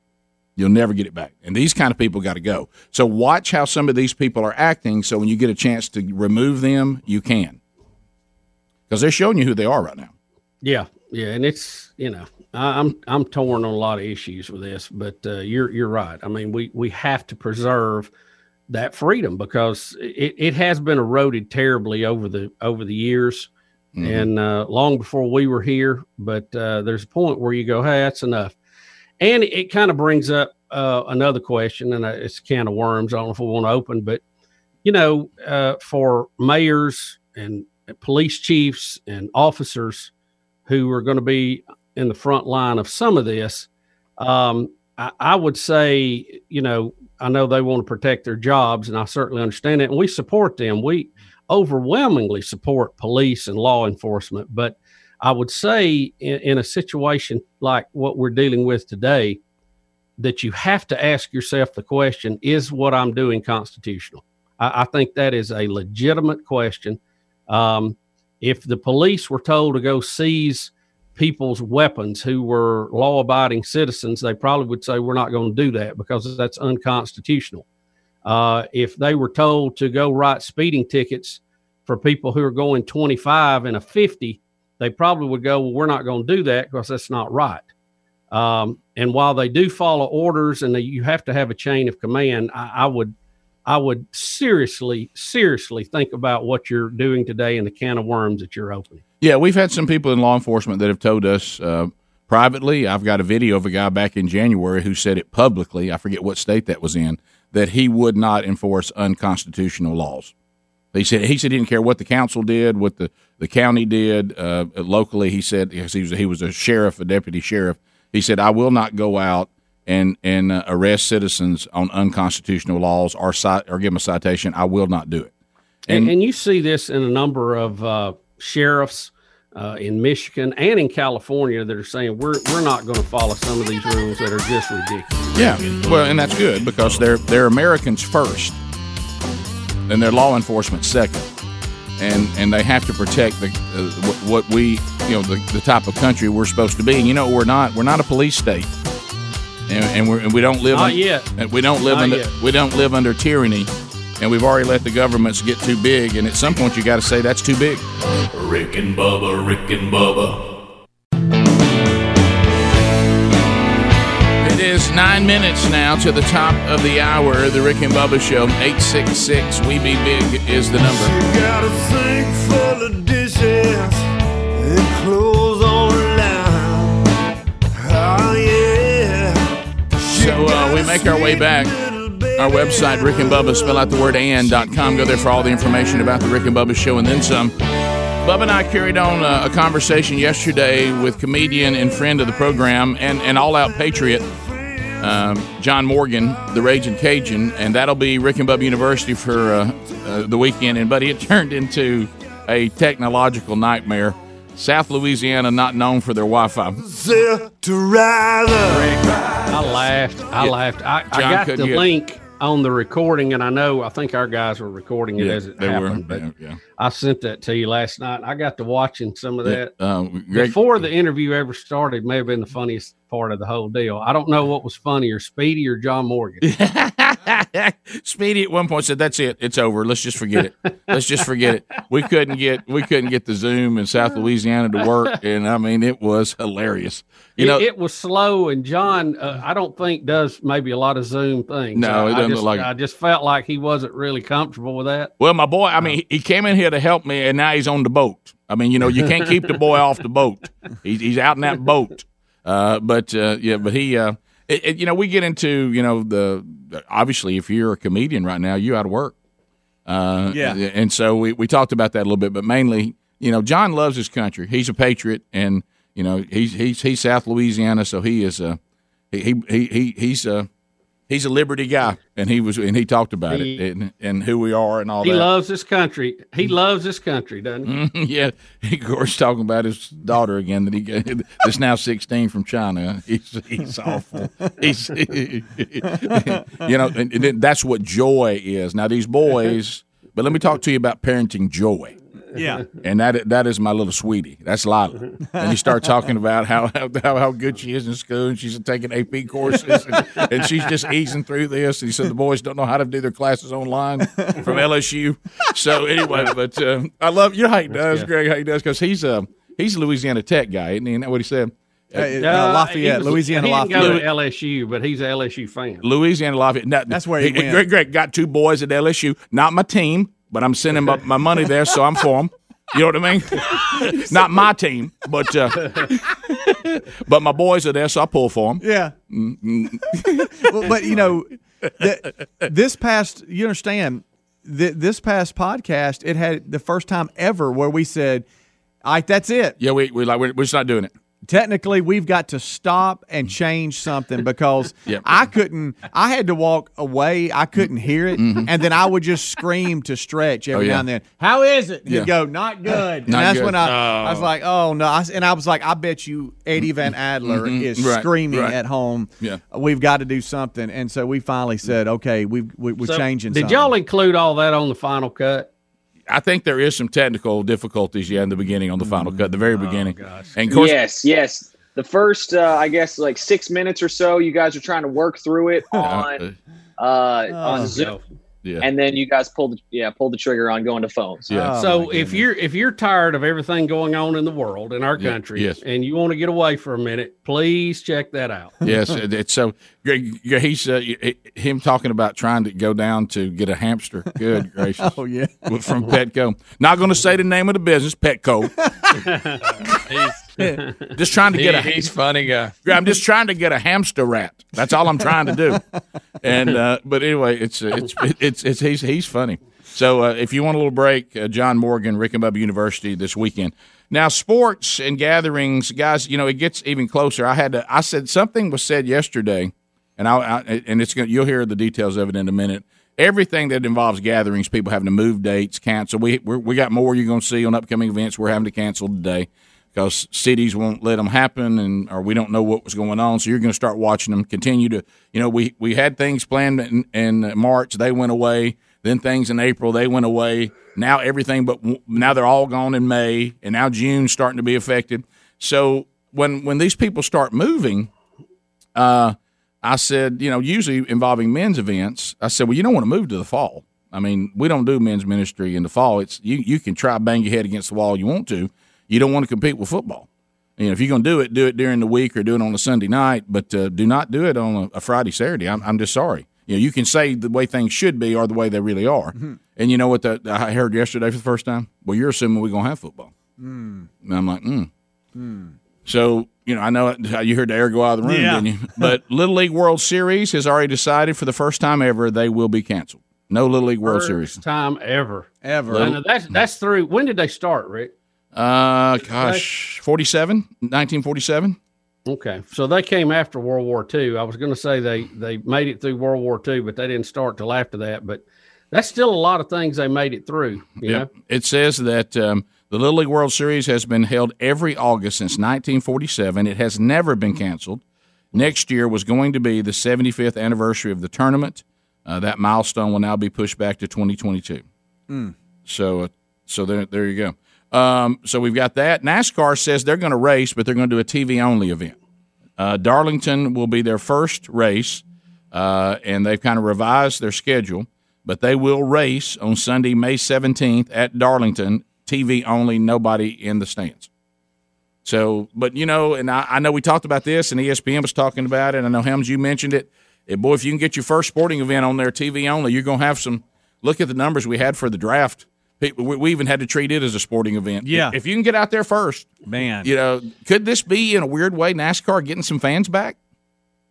You'll never get it back. And these kind of people got to go. So watch how some of these people are acting. So when you get a chance to remove them, you can. Because they're showing you who they are right now. Yeah, yeah, and it's you know I, I'm I'm torn on a lot of issues with this, but uh, you're you're right. I mean, we we have to preserve that freedom because it, it has been eroded terribly over the over the years, Mm-hmm. and uh, long before we were here. But uh, there's a point where you go, hey, that's enough, and it, kind of brings up uh, another question, and uh, it's a can of worms. I don't know if we want to open, but you know, uh, for mayors and police chiefs and officers who are going to be in the front line of some of this, um, I, I would say, you know, I know they want to protect their jobs, and I certainly understand it, and we support them. We overwhelmingly support police and law enforcement, but I would say in, in a situation like what we're dealing with today, that you have to ask yourself the question: Is what I'm doing constitutional? I, I think that is a legitimate question. Um, if the police were told to go seize people's weapons who were law abiding citizens, they probably would say, We're not going to do that because that's unconstitutional. Uh, if they were told to go write speeding tickets for people who are going 25 and a 50, they probably would go, Well, we're not going to do that because that's not right. Um, and while they do follow orders and they, you have to have a chain of command, I, I would I would seriously, seriously think about what you're doing today and the can of worms that you're opening. Yeah, we've had some people in law enforcement that have told us uh, privately. I've got a video of a guy back in January who said it publicly. I forget what state that was in. That he would not enforce unconstitutional laws. He said he said he didn't care what the council did, what the, the county did uh, locally. He said because he was he was a sheriff, a deputy sheriff. He said I will not go out and and uh, arrest citizens on unconstitutional laws or cite, or give them a citation. I will not do it. And, and you see this in a number of uh, sheriffs uh, in Michigan and in California that are saying we're we're not going to follow some of these rules that are just ridiculous. Yeah, well, and that's good because they're they're Americans first, and they're law enforcement second, and and they have to protect the uh, what, we you know the, the type of country we're supposed to be. And you know we're not we're not a police state, and, and we're and we don't live Not yet. we don't live Not under yet. we don't live under tyranny, and we've already let the governments get too big. And at some point you got to say that's too big. Rick and Bubba, Rick and Bubba. It is nine minutes now to the top of the hour. The Rick and Bubba Show. Eight six six. We be big is the number. Got a sink full of dishes and clothes on line. Oh yeah. So uh, we make our way back. Our website, Rick and Bubba, spell out the word and.com. Go there for all the information about the Rick and Bubba show and then some. Bubba and I carried on a, a conversation yesterday with comedian and friend of the program and, and all out patriot, um, John Morgan, the Raging Cajun, and that'll be Rick and Bubba University for uh, uh, the weekend. And buddy, it turned into a technological nightmare. South Louisiana, not known for their Wi-Fi. Set to rise. I laughed. I Yeah. laughed. I, I got the couldn't link on the recording, and I know I think our guys were recording it Yeah, as it they were. happened. But Yeah, yeah. I sent that to you last night. I got to watching some of that Um, Greg- before the interview ever started. May have been the funniest part of the whole deal. I don't know what was funnier, Speedy or John Morgan. Speedy at one point said, "That's it. It's over. Let's just forget it. Let's just forget it." We couldn't get we couldn't get the Zoom in South Louisiana to work, and I mean it was hilarious. You it, know, it was slow, and John, uh, I don't think does maybe a lot of Zoom things. No, I, it doesn't just, look like. I just felt like he wasn't really comfortable with that. Well, my boy, I mean, he came in here to help me, and now he's on the boat. I mean, you know, you can't keep the boy off the boat. He's, he's out in that boat. Uh, but uh, yeah, but he, uh, it, it- you know, we get into you know the obviously if you're a comedian right now, you out of work. Uh, Yeah. and so we we talked about that a little bit, but mainly, you know, John loves his country. He's a patriot, and you know, he's he's he's South Louisiana, so he is a he he he he's a he's a liberty guy, and he was and he talked about He- it and, and who we are and all He that. He loves this country. He loves this country, doesn't he? Mhm, yeah, he, of course, talking about his daughter again that he got, that's now sixteen from China. He's he's awful. He's you know, and, and then that's what joy is. Now these boys, but let me talk to you about parenting joy. Yeah. And that that is my little sweetie. That's Lila. And you start talking about how how, how, how good she is in school, and she's taking AP courses, and, and she's just easing through this. And he said the boys don't know how to do their classes online from LSU. So anyway, but uh, I love you know how he does, good. Greg. How he does because he's a he's a Louisiana Tech guy, isn't he? Isn't that what he said? Uh, Uh, Lafayette, was- Louisiana he didn't go Lafayette. to LSU, but he's an LSU fan. Louisiana Lafayette. Now, That's where he went. Greg, Greg got two boys at LSU. Not my team, but I'm sending my, my money there, so I'm for them. You know what I mean? Not my team, but uh, but my boys are there, so I pull for them. Yeah. well, but you know, th- this past you understand th- this past podcast, it had the first time ever where we said, "All right, that's it." Yeah, we we like we're, we're just not doing it. Technically, we've got to stop and change something because Yep. I couldn't. I had to walk away. I couldn't hear it, and then I would just scream to stretch every Mm-hmm. Oh, yeah. now and then. How is it? He'd go, "Not good." And that's good. when I, I was Oh. like, "Oh no!" I, and I was like, "I bet you Eddie Van Adler Mhm. is Right, screaming right. at home. Yeah. we've got to do something." And so we finally said, "Okay, we, we we're So, changing." Did something. y'all include all that on the final cut? I think there is some technical difficulties, yeah, in the beginning on the final cut, the very Oh, beginning. And of course, yes, yes. The first, uh, I guess, like six minutes or so, you guys are trying to work through it on uh, on Zoom, yeah. and then you guys pulled the yeah pulled the trigger on going to phones. Yeah. so if you're if you're tired of everything going on in the world in our Yeah, country, yes. and you want to get away for a minute, please check that out. yes, it's so. Greg, Greg, He's uh, him talking about trying to go down to get a hamster. Good gracious! Oh yeah, from Petco. Not going to say the name of the business, Petco. just trying to get a. He's funny guy. I'm just trying to get a hamster rat. That's all I'm trying to do. And uh, but anyway, it's uh, it's it's it's he's he's funny. So uh, if you want a little break, uh, John Morgan, Rick and Bubba University this weekend. Now, sports and gatherings, guys. You know it gets even closer. I had to. I said something was said yesterday, and I, I and it's going. to You'll hear the details of it in a minute. Everything that involves gatherings, people having to move dates, cancel. We we're, we got more you're going to see on upcoming events. We're having to cancel today because cities won't let them happen, and or we don't know what was going on. So you're going to start watching them continue to. You know, we we had things planned in, in March, they went away. Then things in April, they went away. Now everything, but now they're all gone in May, and now June's starting to be affected. So when when these people start moving, uh, I said, you know, usually involving men's events, I said, well, you don't want to move to the fall. I mean, we don't do men's ministry in the fall. It's you. You can try bang your head against the wall you want to. You don't want to compete with football. You know, if you're going to do it, do it during the week or do it on a Sunday night, but uh, do not do it on a, a Friday, Saturday. I'm, I'm just sorry. You know, you can say the way things should be or the way they really are. And you know what the, I heard yesterday for the first time? Well, you're assuming we're going to have football. Mm. And I'm like, mm. So, you know, I know it- you heard the air go out of the room, Yeah. didn't you? But Little League World Series has already decided for the first time ever they will be canceled. No Little League World First Series. time ever, ever. And that's that's through. When did they start, Rick? Uh, gosh, 47, 1947. Okay, so they came after World War II. I was going to say they they made it through World War II, but they didn't start till after that. But that's still a lot of things they made it through. You Yep. It says that um, the Little League World Series has been held every August since 1947. It has never been canceled. Next year was going to be the 75th anniversary of the tournament. Uh, that milestone will now be pushed back to 2022. Mm. So, uh, so there, there you go. Um, so we've got that. NASCAR says they're going to race, but they're going to do a TV only event. Uh, Darlington will be their first race, uh, and they've kind of revised their schedule. But they will race on Sunday, May 17th at Darlington, TV only, nobody in the stands. So, but you know, and I, I know we talked about this, and ESPN was talking about it. I know Helms, you mentioned it. Boy, if you can get your first sporting event on there, TV only, you're going to have some. Look at the numbers we had for the draft. People, we, we even had to treat it as a sporting event. Yeah. If you can get out there first, man, you know, could this be in a weird way NASCAR getting some fans back?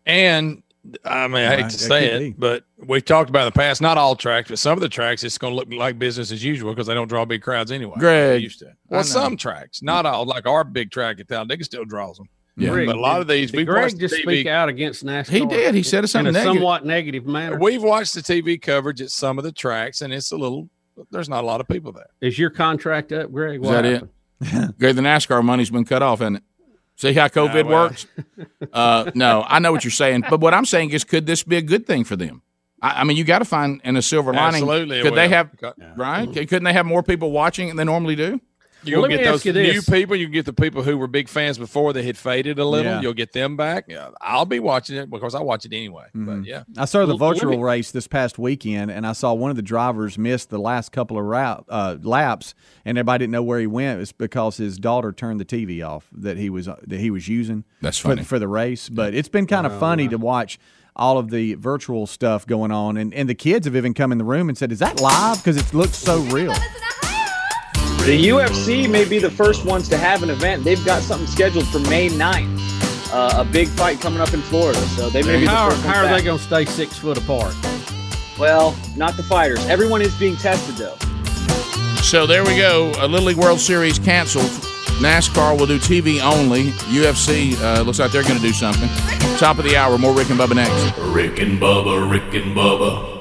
And I mean, I hate to say could it, be. but we've talked about in the past. Not all tracks, but some of the tracks, it's going to look like business as usual because they don't draw big crowds anyway. Greg, used to. Well, some tracks, not all. Like our big track in town, they can still draws them. Yeah. Greg, but a lot did- of these, did we've Greg just the speak out against NASCAR. He did. He said something in a negative. somewhat negative manner. We've watched the TV coverage at some of the tracks, and it's a little. There's not a lot of people there. Is your contract up, Greg? Is that it? Greg, the NASCAR money's been cut off, hasn't it? See how COVID well. works? uh, no, I know what you're saying, but what I'm saying is, could this be a good thing for them? I, I mean, you got to find in a silver lining. Absolutely, Could they have Cut- right? Couldn't they have more people watching than they normally do? You'll let me get those you new people. You get the people who were big fans before they had faded a little. Yeah. You'll get them back. Yeah, I'll be watching it because I watch it anyway. But yeah, I saw the virtual me- race this past weekend, and I saw one of the drivers miss the last couple of route, uh, laps, and everybody didn't know where he went. It's because his daughter turned the TV off that he was that he was using. That's for, funny. for the race. But it's been kind of funny to watch all of the virtual stuff going on, and, and the kids have even come in the room and said, "Is that live?" Because it looks so real. The UFC may be the first ones to have an event. They've got something scheduled for May 9th. Uh, a big fight coming up in Florida. So they may be the first how are they going to stay six foot apart? Well, not the fighters. Everyone is being tested, though. So there we go. A Little League World Series canceled. NASCAR will do TV only. UFC uh, looks like they're going to do something. Top of the hour. More Rick and Bubba next. Rick and Bubba, Rick and Bubba.